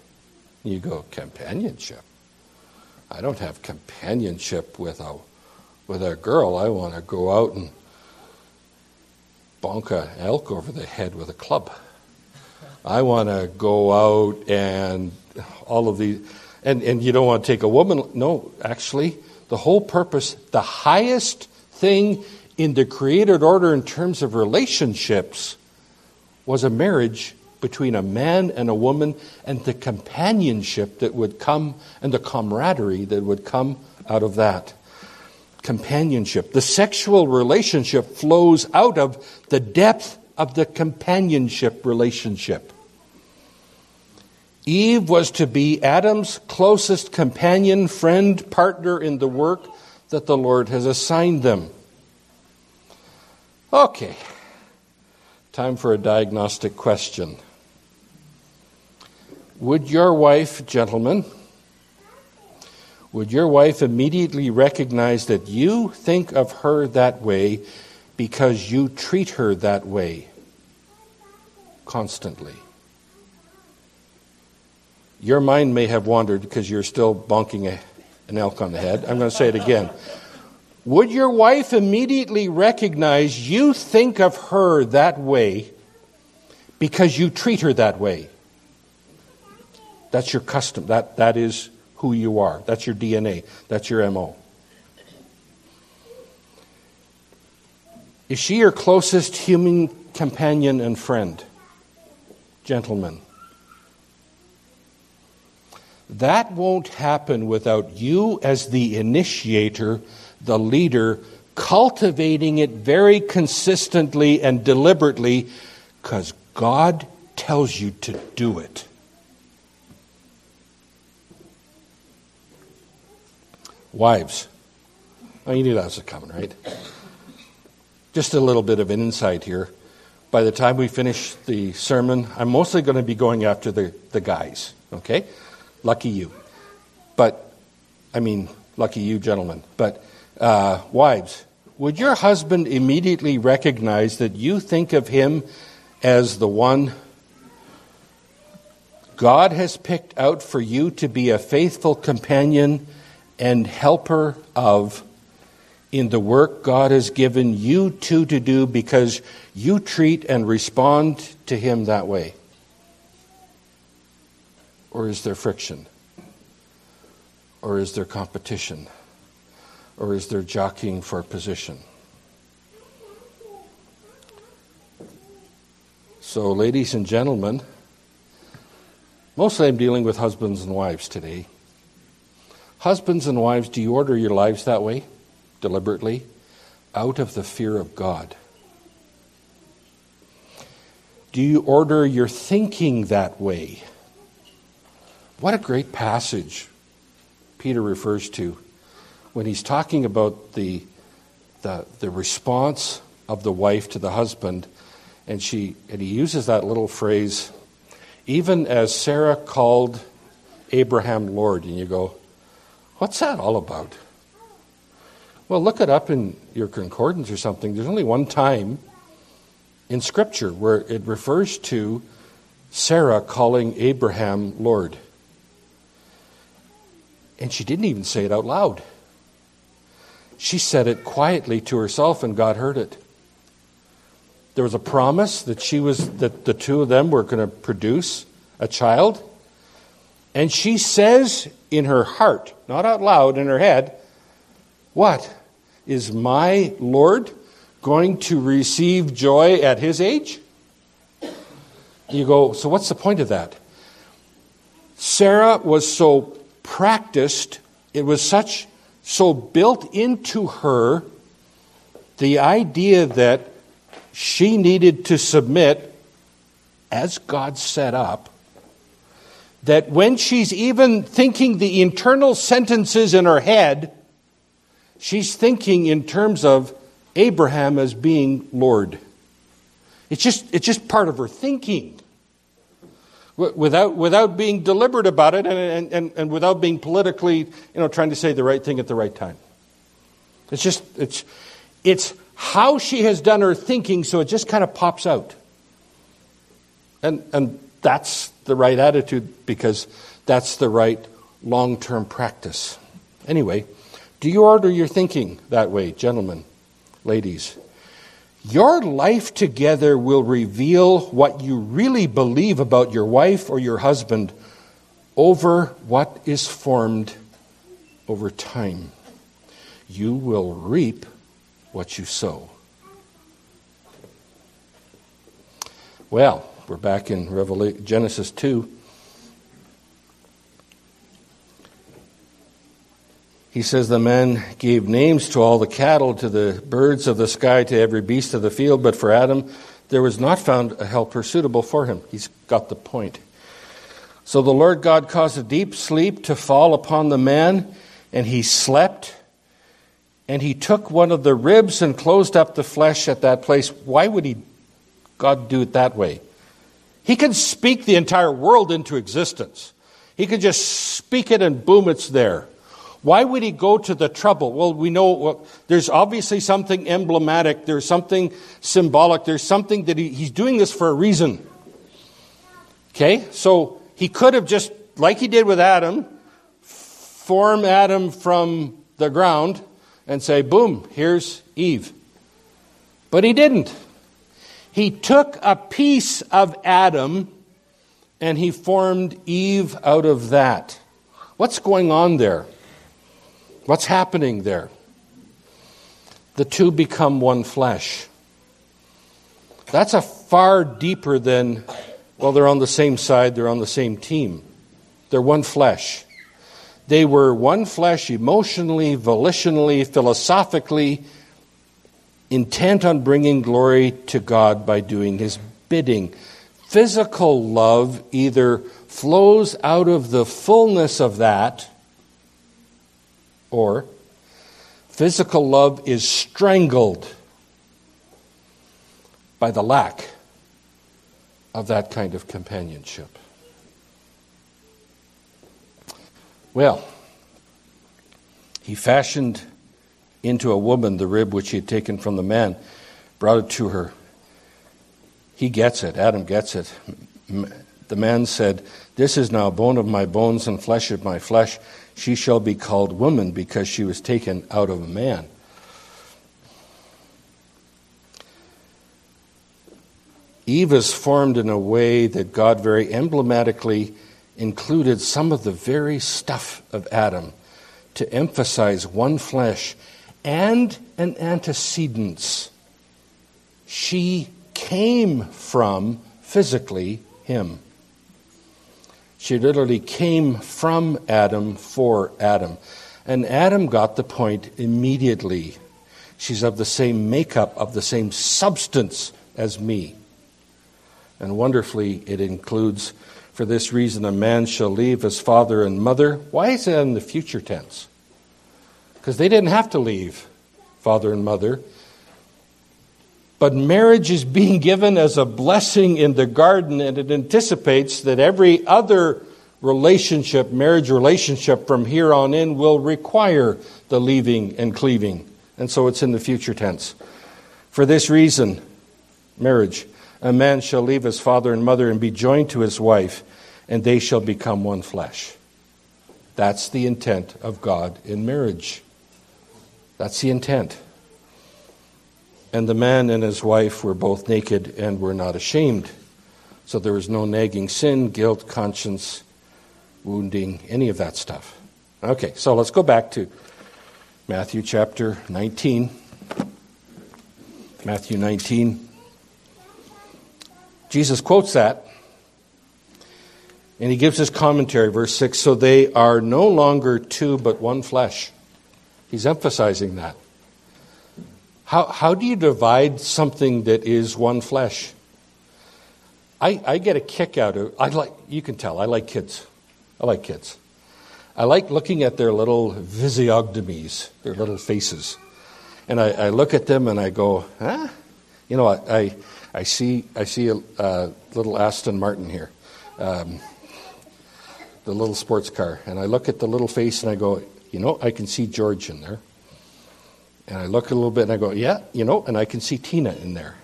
You go, companionship? I don't have companionship with a, with a girl. I want to go out and bonk an elk over the head with a club. I want to go out and all of these. And, and you don't want to take a woman. No, actually, the whole purpose, the highest thing in the created order in terms of relationships was a marriage between a man and a woman and the companionship that would come and the camaraderie that would come out of that. Companionship. The sexual relationship flows out of the depth of the companionship relationship. Eve was to be Adam's closest companion, friend, partner in the work that the Lord has assigned them. Okay, time for a diagnostic question. Would your wife, gentlemen, would your wife immediately recognize that you think of her that way because you treat her that way constantly? Your mind may have wandered because you're still bonking a, an elk on the head. I'm going to say it again. Would your wife immediately recognize you think of her that way because you treat her that way? That's your custom. That, that is who you are. That's your DNA. That's your MO. Is she your closest human companion and friend? Gentlemen. That won't happen without you, as the initiator, the leader, cultivating it very consistently and deliberately because God tells you to do it. Wives. Oh, you knew that was coming, right? Just a little bit of an insight here. By the time we finish the sermon, I'm mostly going to be going after the, the guys, okay? Lucky you. But, I mean, lucky you, gentlemen. But, uh, wives, would your husband immediately recognize that you think of him as the one God has picked out for you to be a faithful companion and helper of in the work God has given you two to do because you treat and respond to Him that way? Or is there friction? Or is there competition? Or is there jockeying for position? So, ladies and gentlemen, mostly I'm dealing with husbands and wives today. Husbands and wives, do you order your lives that way, deliberately, out of the fear of God? Do you order your thinking that way? What a great passage Peter refers to when he's talking about the, the, the response of the wife to the husband. And, she, and he uses that little phrase, even as Sarah called Abraham Lord. And you go, what's that all about? Well, look it up in your concordance or something. There's only one time in Scripture where it refers to Sarah calling Abraham Lord. And she didn't even say it out loud. She said it quietly to herself, and God heard it. There was a promise that she was that the two of them were going to produce a child. And she says in her heart, not out loud, in her head, What? Is my Lord going to receive joy at his age? You go, So what's the point of that? Sarah was so practiced, it was such so built into her the idea that she needed to submit as God set up that when she's even thinking the internal sentences in her head, she's thinking in terms of Abraham as being Lord. It's just, it's just part of her thinking. Without, without being deliberate about it and, and, and without being politically, you know, trying to say the right thing at the right time. It's just, it's, it's how she has done her thinking, so it just kind of pops out. And, and that's the right attitude because that's the right long term practice. Anyway, do you order your thinking that way, gentlemen, ladies? Your life together will reveal what you really believe about your wife or your husband over what is formed over time. You will reap what you sow. Well, we're back in Revelation, Genesis 2. He says, The man gave names to all the cattle, to the birds of the sky, to every beast of the field, but for Adam there was not found a helper suitable for him. He's got the point. So the Lord God caused a deep sleep to fall upon the man, and he slept. And he took one of the ribs and closed up the flesh at that place. Why would he, God, do it that way? He can speak the entire world into existence. He could just speak it and boom, it's there. Why would he go to the trouble? Well, we know well, there's obviously something emblematic, there's something symbolic, there's something that he, he's doing this for a reason. Okay? So he could have just, like he did with Adam, form Adam from the ground and say, boom, here's Eve. But he didn't. He took a piece of Adam and he formed Eve out of that. What's going on there? What's happening there? The two become one flesh. That's a far deeper than, well, they're on the same side, they're on the same team. They're one flesh. They were one flesh emotionally, volitionally, philosophically, intent on bringing glory to God by doing his bidding. Physical love either flows out of the fullness of that, or physical love is strangled by the lack of that kind of companionship. Well, he fashioned into a woman the rib which he had taken from the man, brought it to her. He gets it. Adam gets it. The man said, This is now bone of my bones and flesh of my flesh. She shall be called woman because she was taken out of a man. Eve is formed in a way that God very emblematically included some of the very stuff of Adam to emphasize one flesh and an antecedence. She came from physically him. She literally came from Adam for Adam. And Adam got the point immediately. She's of the same makeup, of the same substance as me. And wonderfully, it includes, for this reason, a man shall leave his father and mother. Why is it in the future tense? Because they didn't have to leave father and mother. But marriage is being given as a blessing in the garden, and it anticipates that every other relationship, marriage relationship from here on in, will require the leaving and cleaving. And so it's in the future tense. For this reason, marriage, A man shall leave his father and mother and be joined to his wife, and they shall become one flesh. That's the intent of God in marriage. That's the intent. And the man and his wife were both naked and were not ashamed. So there was no nagging sin, guilt, conscience, wounding, any of that stuff. Okay, so let's go back to Matthew chapter 19. Matthew 19. Jesus quotes that, and he gives his commentary, verse 6 So they are no longer two, but one flesh. He's emphasizing that. How, how do you divide something that is one flesh? I, I get a kick out of I like you can tell I like kids. I like kids. I like looking at their little physiognomies, their little faces. And I, I look at them and I go, huh? You know, I, I, I see, I see a, a little Aston Martin here, um, the little sports car. And I look at the little face and I go, you know, I can see George in there. And I look a little bit and I go, yeah, you know, and I can see Tina in there.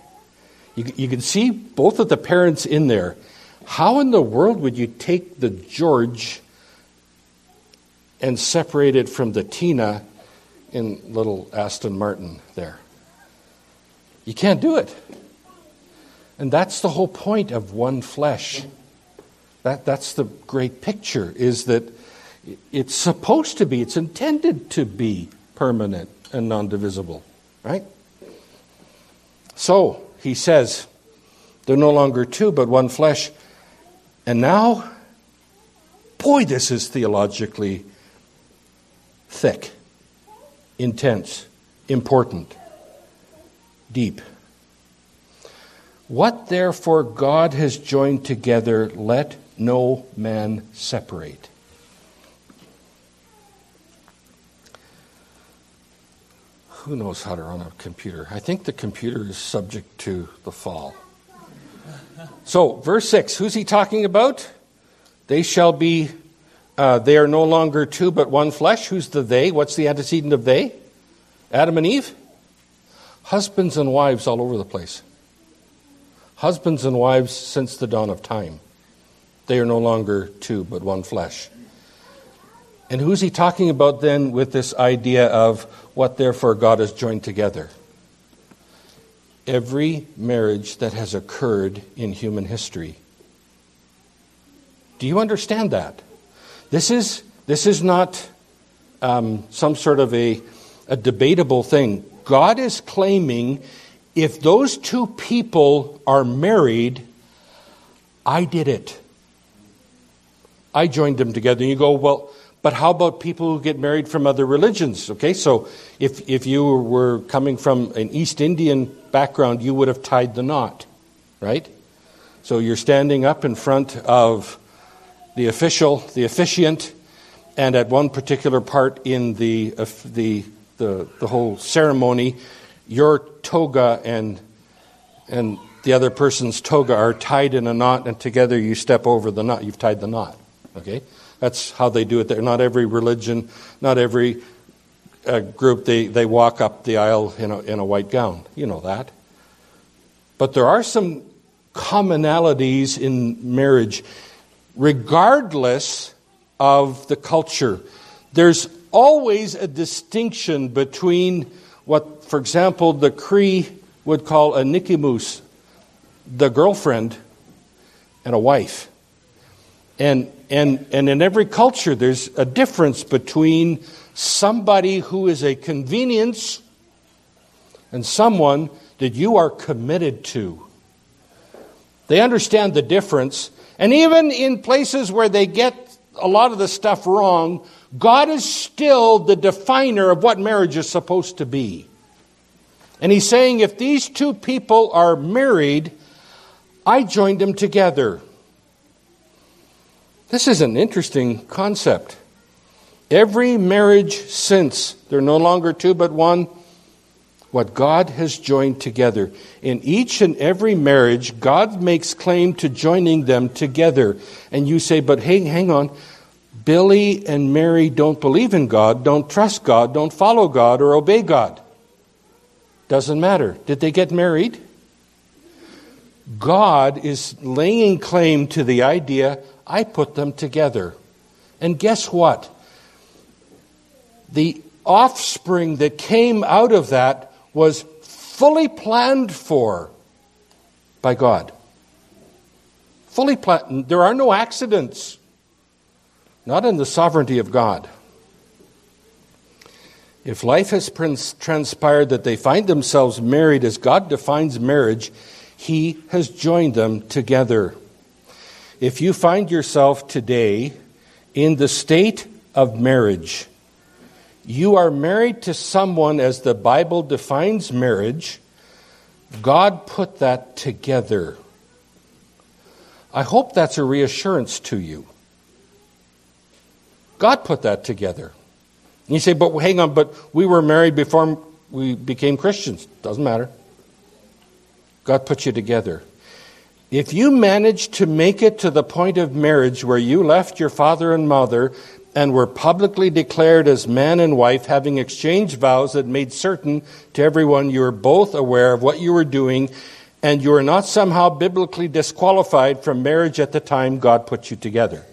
You, you can see both of the parents in there. How in the world would you take the George and separate it from the Tina in little Aston Martin there? You can't do it. And that's the whole point of one flesh. That, that's the great picture, is that it's supposed to be, it's intended to be permanent and non divisible, right? So, he says, they're no longer two, but one flesh. And now, boy, this is theologically thick, intense, important, deep. What therefore God has joined together, let no man separate. Who knows how to run a computer? I think the computer is subject to the fall. So, verse 6, who's he talking about? They shall be uh, they are no longer two but one flesh. Who's the they? What's the antecedent of they? Adam and Eve? Husbands and wives all over the place. Husbands and wives since the dawn of time. They are no longer two but one flesh. And who's he talking about then with this idea of what therefore God has joined together? Every marriage that has occurred in human history. Do you understand that? This is, this is not um, some sort of a, a debatable thing. God is claiming if those two people are married, I did it. I joined them together. And you go, well, but how about people who get married from other religions? Okay, so if, if you were coming from an East Indian background, you would have tied the knot, right? So you're standing up in front of the official, the officiant, and at one particular part in the, the, the, the whole ceremony, your toga and, and the other person's toga are tied in a knot, and together you step over the knot. You've tied the knot. Okay? That's how they do it there. Not every religion, not every uh, group, they, they walk up the aisle in a, in a white gown. You know that. But there are some commonalities in marriage regardless of the culture. There's always a distinction between what, for example, the Cree would call a nikimus, the girlfriend, and a wife. And, and, and in every culture, there's a difference between somebody who is a convenience and someone that you are committed to. They understand the difference, and even in places where they get a lot of the stuff wrong, God is still the definer of what marriage is supposed to be. And he's saying if these two people are married, I joined them together. This is an interesting concept. Every marriage since, they're no longer two but one, what God has joined together. In each and every marriage, God makes claim to joining them together. And you say, but hey, hang on. Billy and Mary don't believe in God, don't trust God, don't follow God, or obey God. Doesn't matter. Did they get married? God is laying claim to the idea I put them together. And guess what? The offspring that came out of that was fully planned for by God. Fully planned. There are no accidents, not in the sovereignty of God. If life has transpired that they find themselves married as God defines marriage, He has joined them together. If you find yourself today in the state of marriage, you are married to someone as the Bible defines marriage. God put that together. I hope that's a reassurance to you. God put that together. And you say, but hang on, but we were married before we became Christians. Doesn't matter. God put you together. If you manage to make it to the point of marriage where you left your father and mother and were publicly declared as man and wife, having exchanged vows that made certain to everyone you were both aware of what you were doing, and you were not somehow biblically disqualified from marriage at the time God put you together.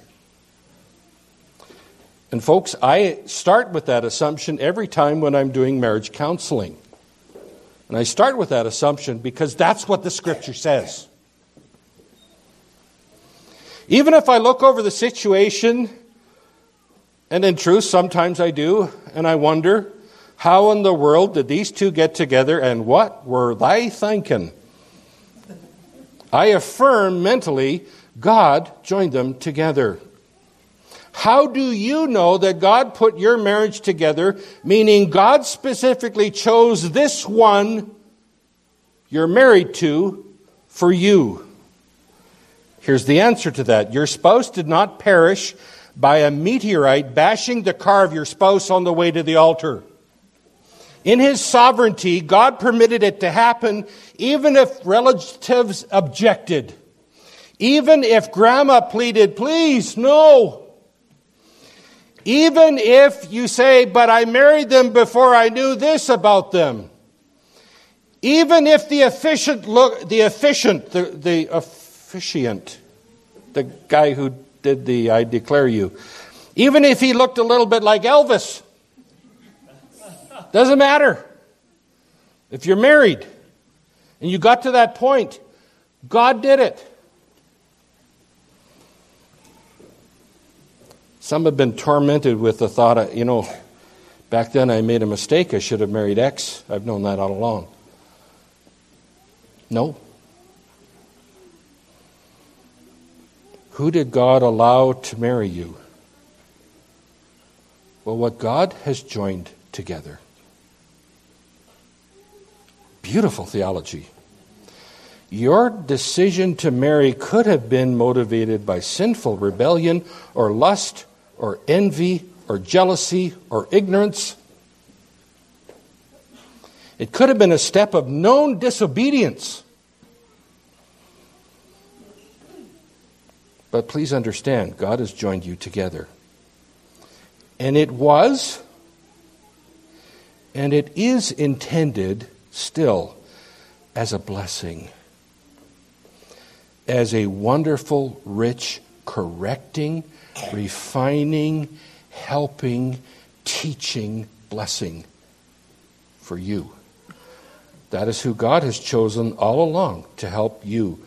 And, folks, I start with that assumption every time when I'm doing marriage counseling. And I start with that assumption because that's what the scripture says. Even if I look over the situation and in truth, sometimes I do, and I wonder, how in the world did these two get together and what were they thinking? I affirm mentally, God joined them together. How do you know that God put your marriage together, meaning God specifically chose this one you're married to for you? Here's the answer to that. Your spouse did not perish by a meteorite bashing the car of your spouse on the way to the altar. In his sovereignty, God permitted it to happen even if relatives objected. Even if grandma pleaded, please, no. Even if you say, but I married them before I knew this about them. Even if the efficient look, the efficient, the, the officiant, the guy who did the I declare you. Even if he looked a little bit like Elvis, doesn't matter. If you're married and you got to that point, God did it. Some have been tormented with the thought, of, you know, back then I made a mistake. I should have married X. I've known that all along. No. Who did God allow to marry you? Well, what God has joined together. Beautiful theology. Your decision to marry could have been motivated by sinful rebellion or lust or envy or jealousy or ignorance. It could have been a step of known disobedience. But please understand, God has joined you together. And it was, and it is intended still as a blessing, as a wonderful, rich, correcting, refining, helping, teaching blessing for you. That is who God has chosen all along to help you,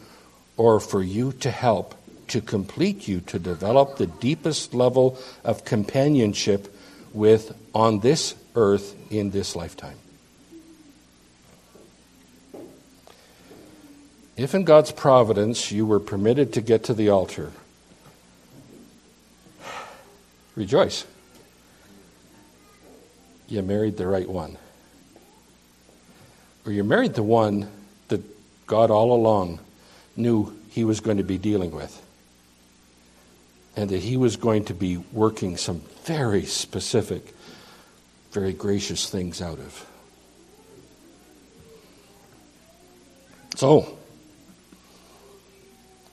or for you to help to complete you, to develop the deepest level of companionship with on this earth in this lifetime. If in God's providence you were permitted to get to the altar, rejoice. You married the right one. Or you married the one that God all along knew he was going to be dealing with and that he was going to be working some very specific, very gracious things out of. So,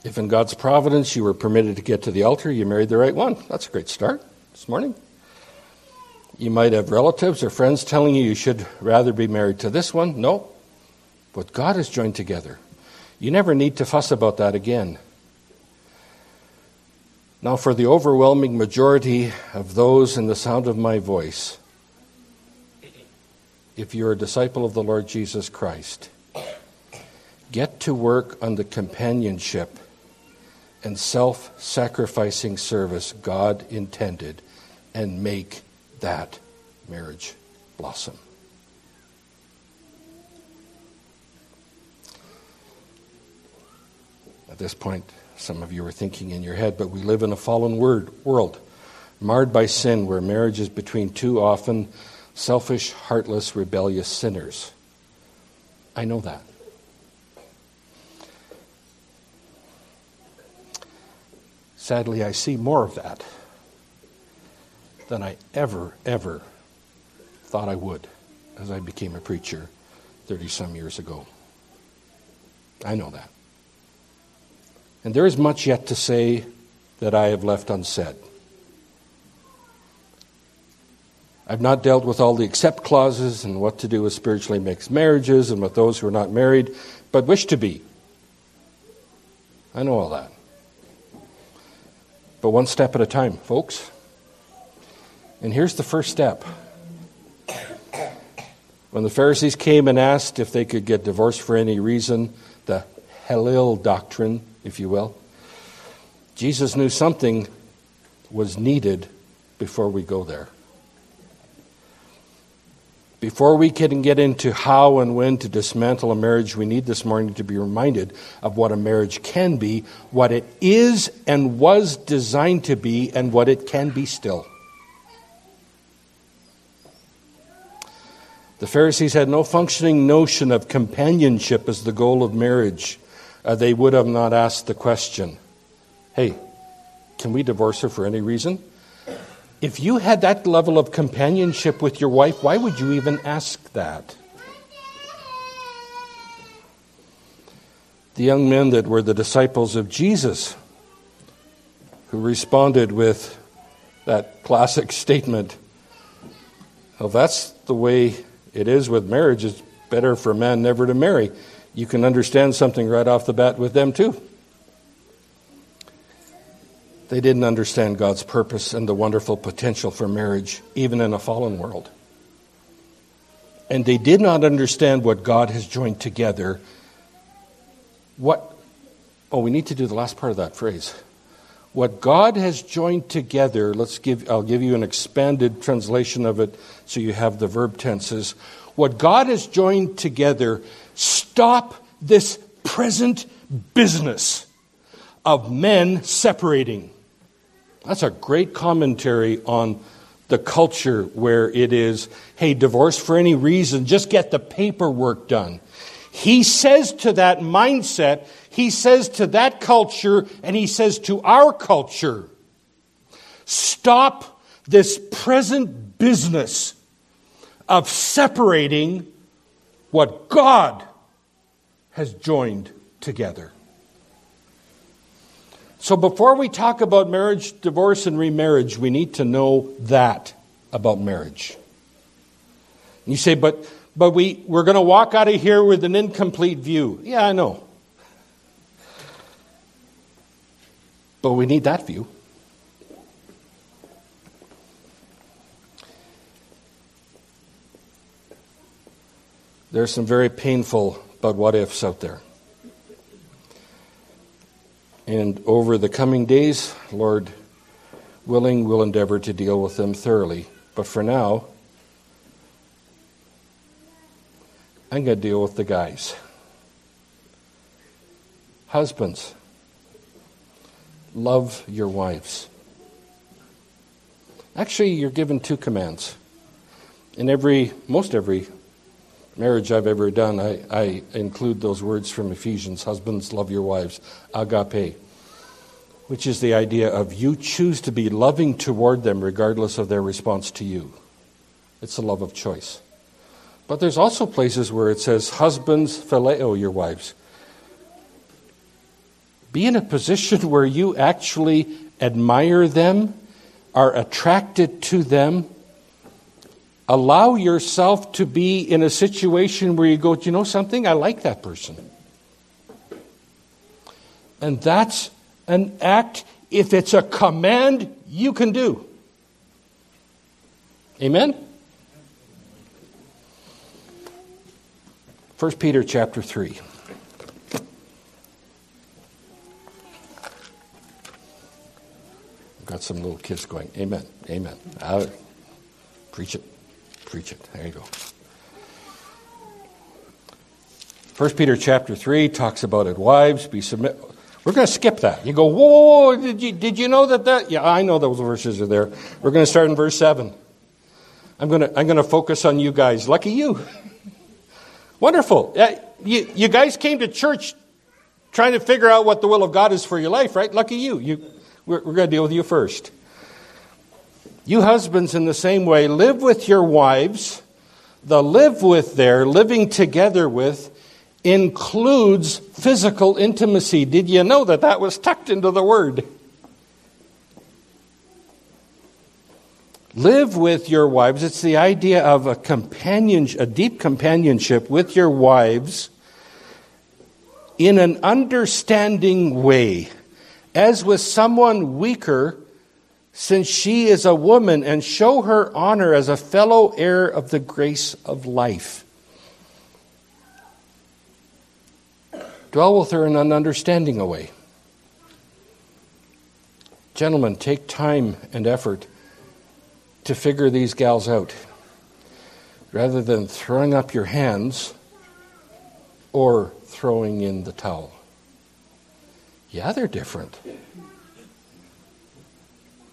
if in God's providence you were permitted to get to the altar, you married the right one. That's a great start this morning. You might have relatives or friends telling you you should rather be married to this one. No. What God has joined together, You never need to fuss about that again. Now, for the overwhelming majority of those in the sound of my voice, if you're a disciple of the Lord Jesus Christ, get to work on the companionship and self sacrificing service God intended and make that marriage blossom. At this point, some of you are thinking in your head, but we live in a fallen word, world, marred by sin, where marriage is between two often selfish, heartless, rebellious sinners. I know that. Sadly, I see more of that than I ever, ever thought I would as I became a preacher 30 some years ago. I know that. And there is much yet to say that I have left unsaid. I've not dealt with all the except clauses and what to do with spiritually mixed marriages and with those who are not married but wish to be. I know all that. But one step at a time, folks. And here's the first step. When the Pharisees came and asked if they could get divorced for any reason, the Hillel doctrine if you will. Jesus knew something was needed before we go there. Before we can get into how and when to dismantle a marriage, we need this morning to be reminded of what a marriage can be, what it is and was designed to be, and what it can be still. The Pharisees had no functioning notion of companionship as the goal of marriage uh, they would have not asked the question hey, can we divorce her for any reason? If you had that level of companionship with your wife, why would you even ask that? The young men that were the disciples of Jesus, who responded with that classic [LAUGHS] statement, well, that's the way it is with marriage. It's better for a man never to marry you can understand something right off the bat with them too. They didn't understand God's purpose and the wonderful potential for marriage, even in a fallen world. And they did not understand what God has joined together. What, oh, we need to do the last part of that phrase. What God has joined together, let's give, I'll give you an expanded translation of it so you have the verb tenses. What God has joined together, stop this present business of men separating. That's a great commentary on the culture where it is, hey, divorce for any reason, just get the paperwork done. He says to that mindset, he says to that culture, and he says to our culture, stop this present business of separating what God has joined together. So before we talk about marriage, divorce, and remarriage, we need to know that about marriage. You say, but, but we, we're going to walk out of here with an incomplete view. Yeah, I know. But we need that view. There's some very painful but what ifs out there. And over the coming days, Lord willing, we'll endeavor to deal with them thoroughly. But for now, I'm going to deal with the guys. Husbands, love your wives. Actually, you're given two commands. In every, most every marriage I've ever done, I, I include those words from Ephesians Husbands, love your wives, agape, which is the idea of you choose to be loving toward them regardless of their response to you. It's a love of choice. But there's also places where it says, Husbands, phileo your wives. Be in a position [LAUGHS] where you actually admire them, are attracted to them, allow yourself to be in a situation where you go, Do you know something? I like that person. And that's an act, if it's a command, you can do. Amen? 1 Peter chapter 3. Got some little kids going, Amen, Amen. I'll preach it, preach it. There you go. First Peter chapter 3 talks about it. Wives, be submit. We're going to skip that. You go, whoa, whoa, whoa, did you, did you know that that? Yeah, I know those verses are there. We're going to start in verse 7. I'm going to, I'm going to focus on you guys. Lucky you. [LAUGHS] Wonderful. Yeah, you, you guys came to church trying to figure out what the will of God is for your life, right? Lucky you. you we're, we're going to deal with you first. You husbands, in the same way, live with your wives. The live with there, living together with, includes physical intimacy. Did you know that that was tucked into the word? Live with your wives. It's the idea of a companion, a deep companionship with your wives in an understanding way as with someone weaker, since she is a woman, and show her honor as a fellow heir of the grace of life. Dwell with her in an understanding way. Gentlemen, take time and effort to figure these gals out rather than throwing up your hands or throwing in the towel. Yeah, they're different.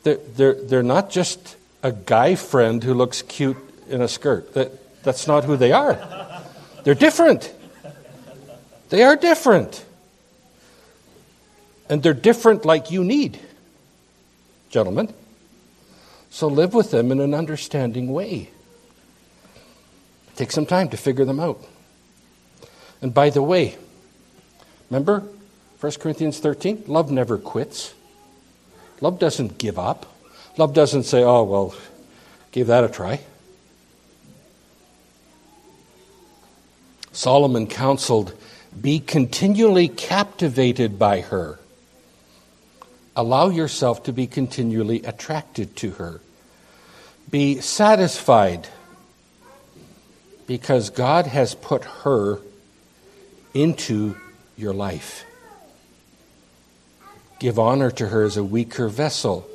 They're, they're, they're not just a guy friend who looks cute in a skirt. That, that's not who they are. They're different. They are different. And they're different like you need, gentlemen. So live with them in an understanding way. Take some time to figure them out. And by the way, remember 1 Corinthians 13? Love never quits. Love doesn't give up. Love doesn't say, oh, well, give that a try. Solomon counseled, be continually captivated by her. Allow yourself to be continually attracted to her. Be satisfied because God has put her into your life. Give honor to her as a weaker vessel.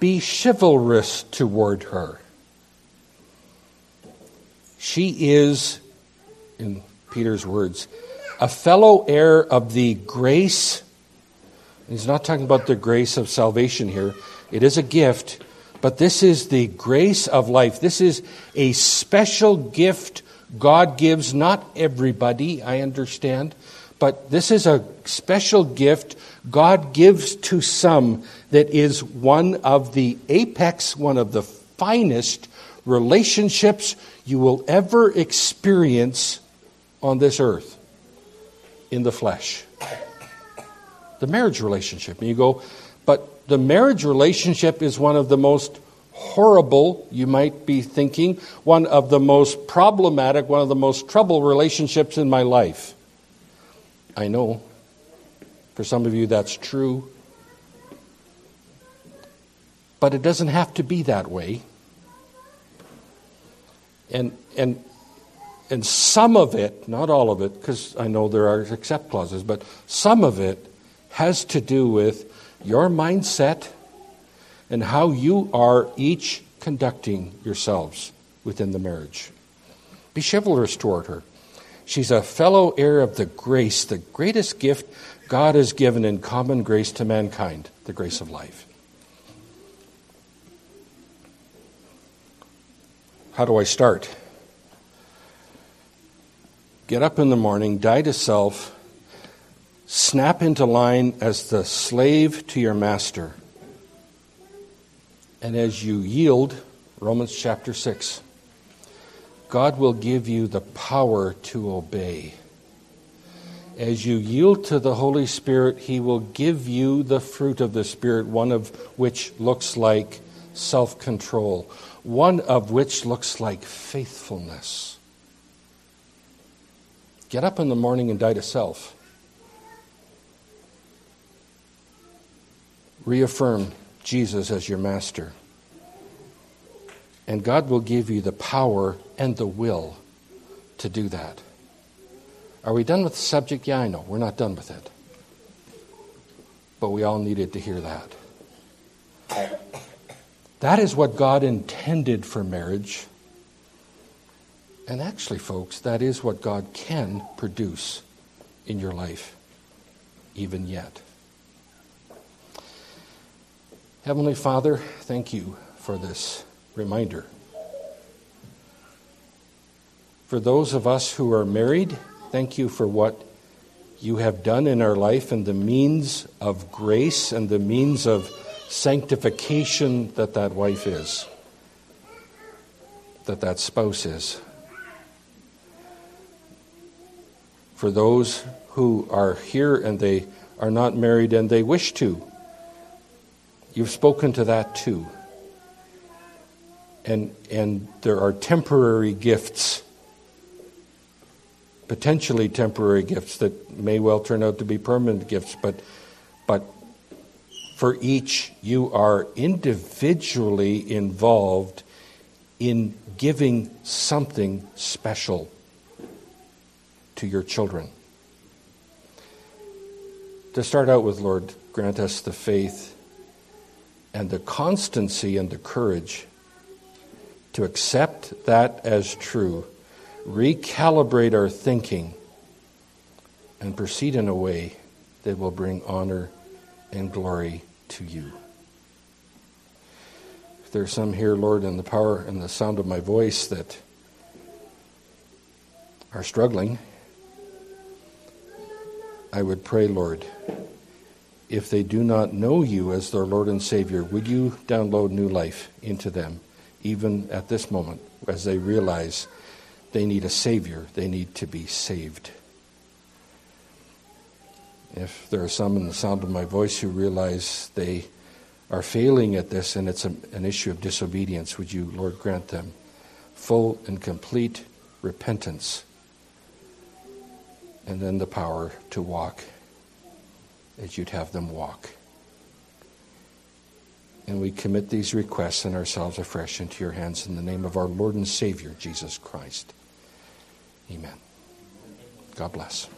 Be chivalrous toward her. She is, in Peter's words, a fellow heir of the grace. He's not talking about the grace of salvation here. It is a gift, but this is the grace of life. This is a special gift God gives, not everybody, I understand, but this is a special gift God gives to some that is one of the apex, one of the finest relationships you will ever experience on this earth in the flesh. The marriage relationship. And you go, but the marriage relationship is one of the most horrible, you might be thinking, one of the most problematic, one of the most troubled relationships in my life. I know. For some of you, that's true. But it doesn't have to be that way. And, and, and some of it, not all of it, because I know there are except clauses, but some of it has to do with your mindset and how you are each conducting yourselves within the marriage. Be chivalrous toward her. She's a fellow heir of the grace, the greatest gift God has given in common grace to mankind, the grace of life. How do I start? Get up in the morning, die to self, snap into line as the slave to your master. And as you yield, Romans chapter 6, God will give you the power to obey. As you yield to the Holy Spirit, He will give you the fruit of the Spirit, one of which looks like self control, one of which looks like faithfulness. Get up in the morning and die to self. reaffirm Jesus as your master. And God will give you the power and the will to do that. Are we done with the subject? Yeah, I know. We're not done with it. But we all needed to hear that. That is what God intended for marriage. And actually, folks, that is what God can produce in your life, even yet. Heavenly Father, thank you for this reminder. For those of us who are married, thank you for what you have done in our life and the means of grace and the means of sanctification that that wife is, that that spouse is. For those who are here and they are not married and they wish to, You've spoken to that too. And, and there are temporary gifts, potentially temporary gifts that may well turn out to be permanent gifts, but, but for each, you are individually involved in giving something special to your children. To start out with, Lord, grant us the faith and the constancy and the courage to accept that as true, recalibrate our thinking, and proceed in a way that will bring honor and glory to you. If there are some here, Lord, in the power and the sound of my voice that are struggling, I would pray, Lord, if they do not know you as their Lord and Savior, would you download new life into them, even at this moment, as they realize they need a Savior, they need to be saved? If there are some in the sound of my voice who realize they are failing at this and it's a, an issue of disobedience, would you, Lord, grant them full and complete repentance and then the power to walk as you'd have them walk. And we commit these requests and ourselves afresh into your hands in the name of our Lord and Savior, Jesus Christ. Amen. God bless.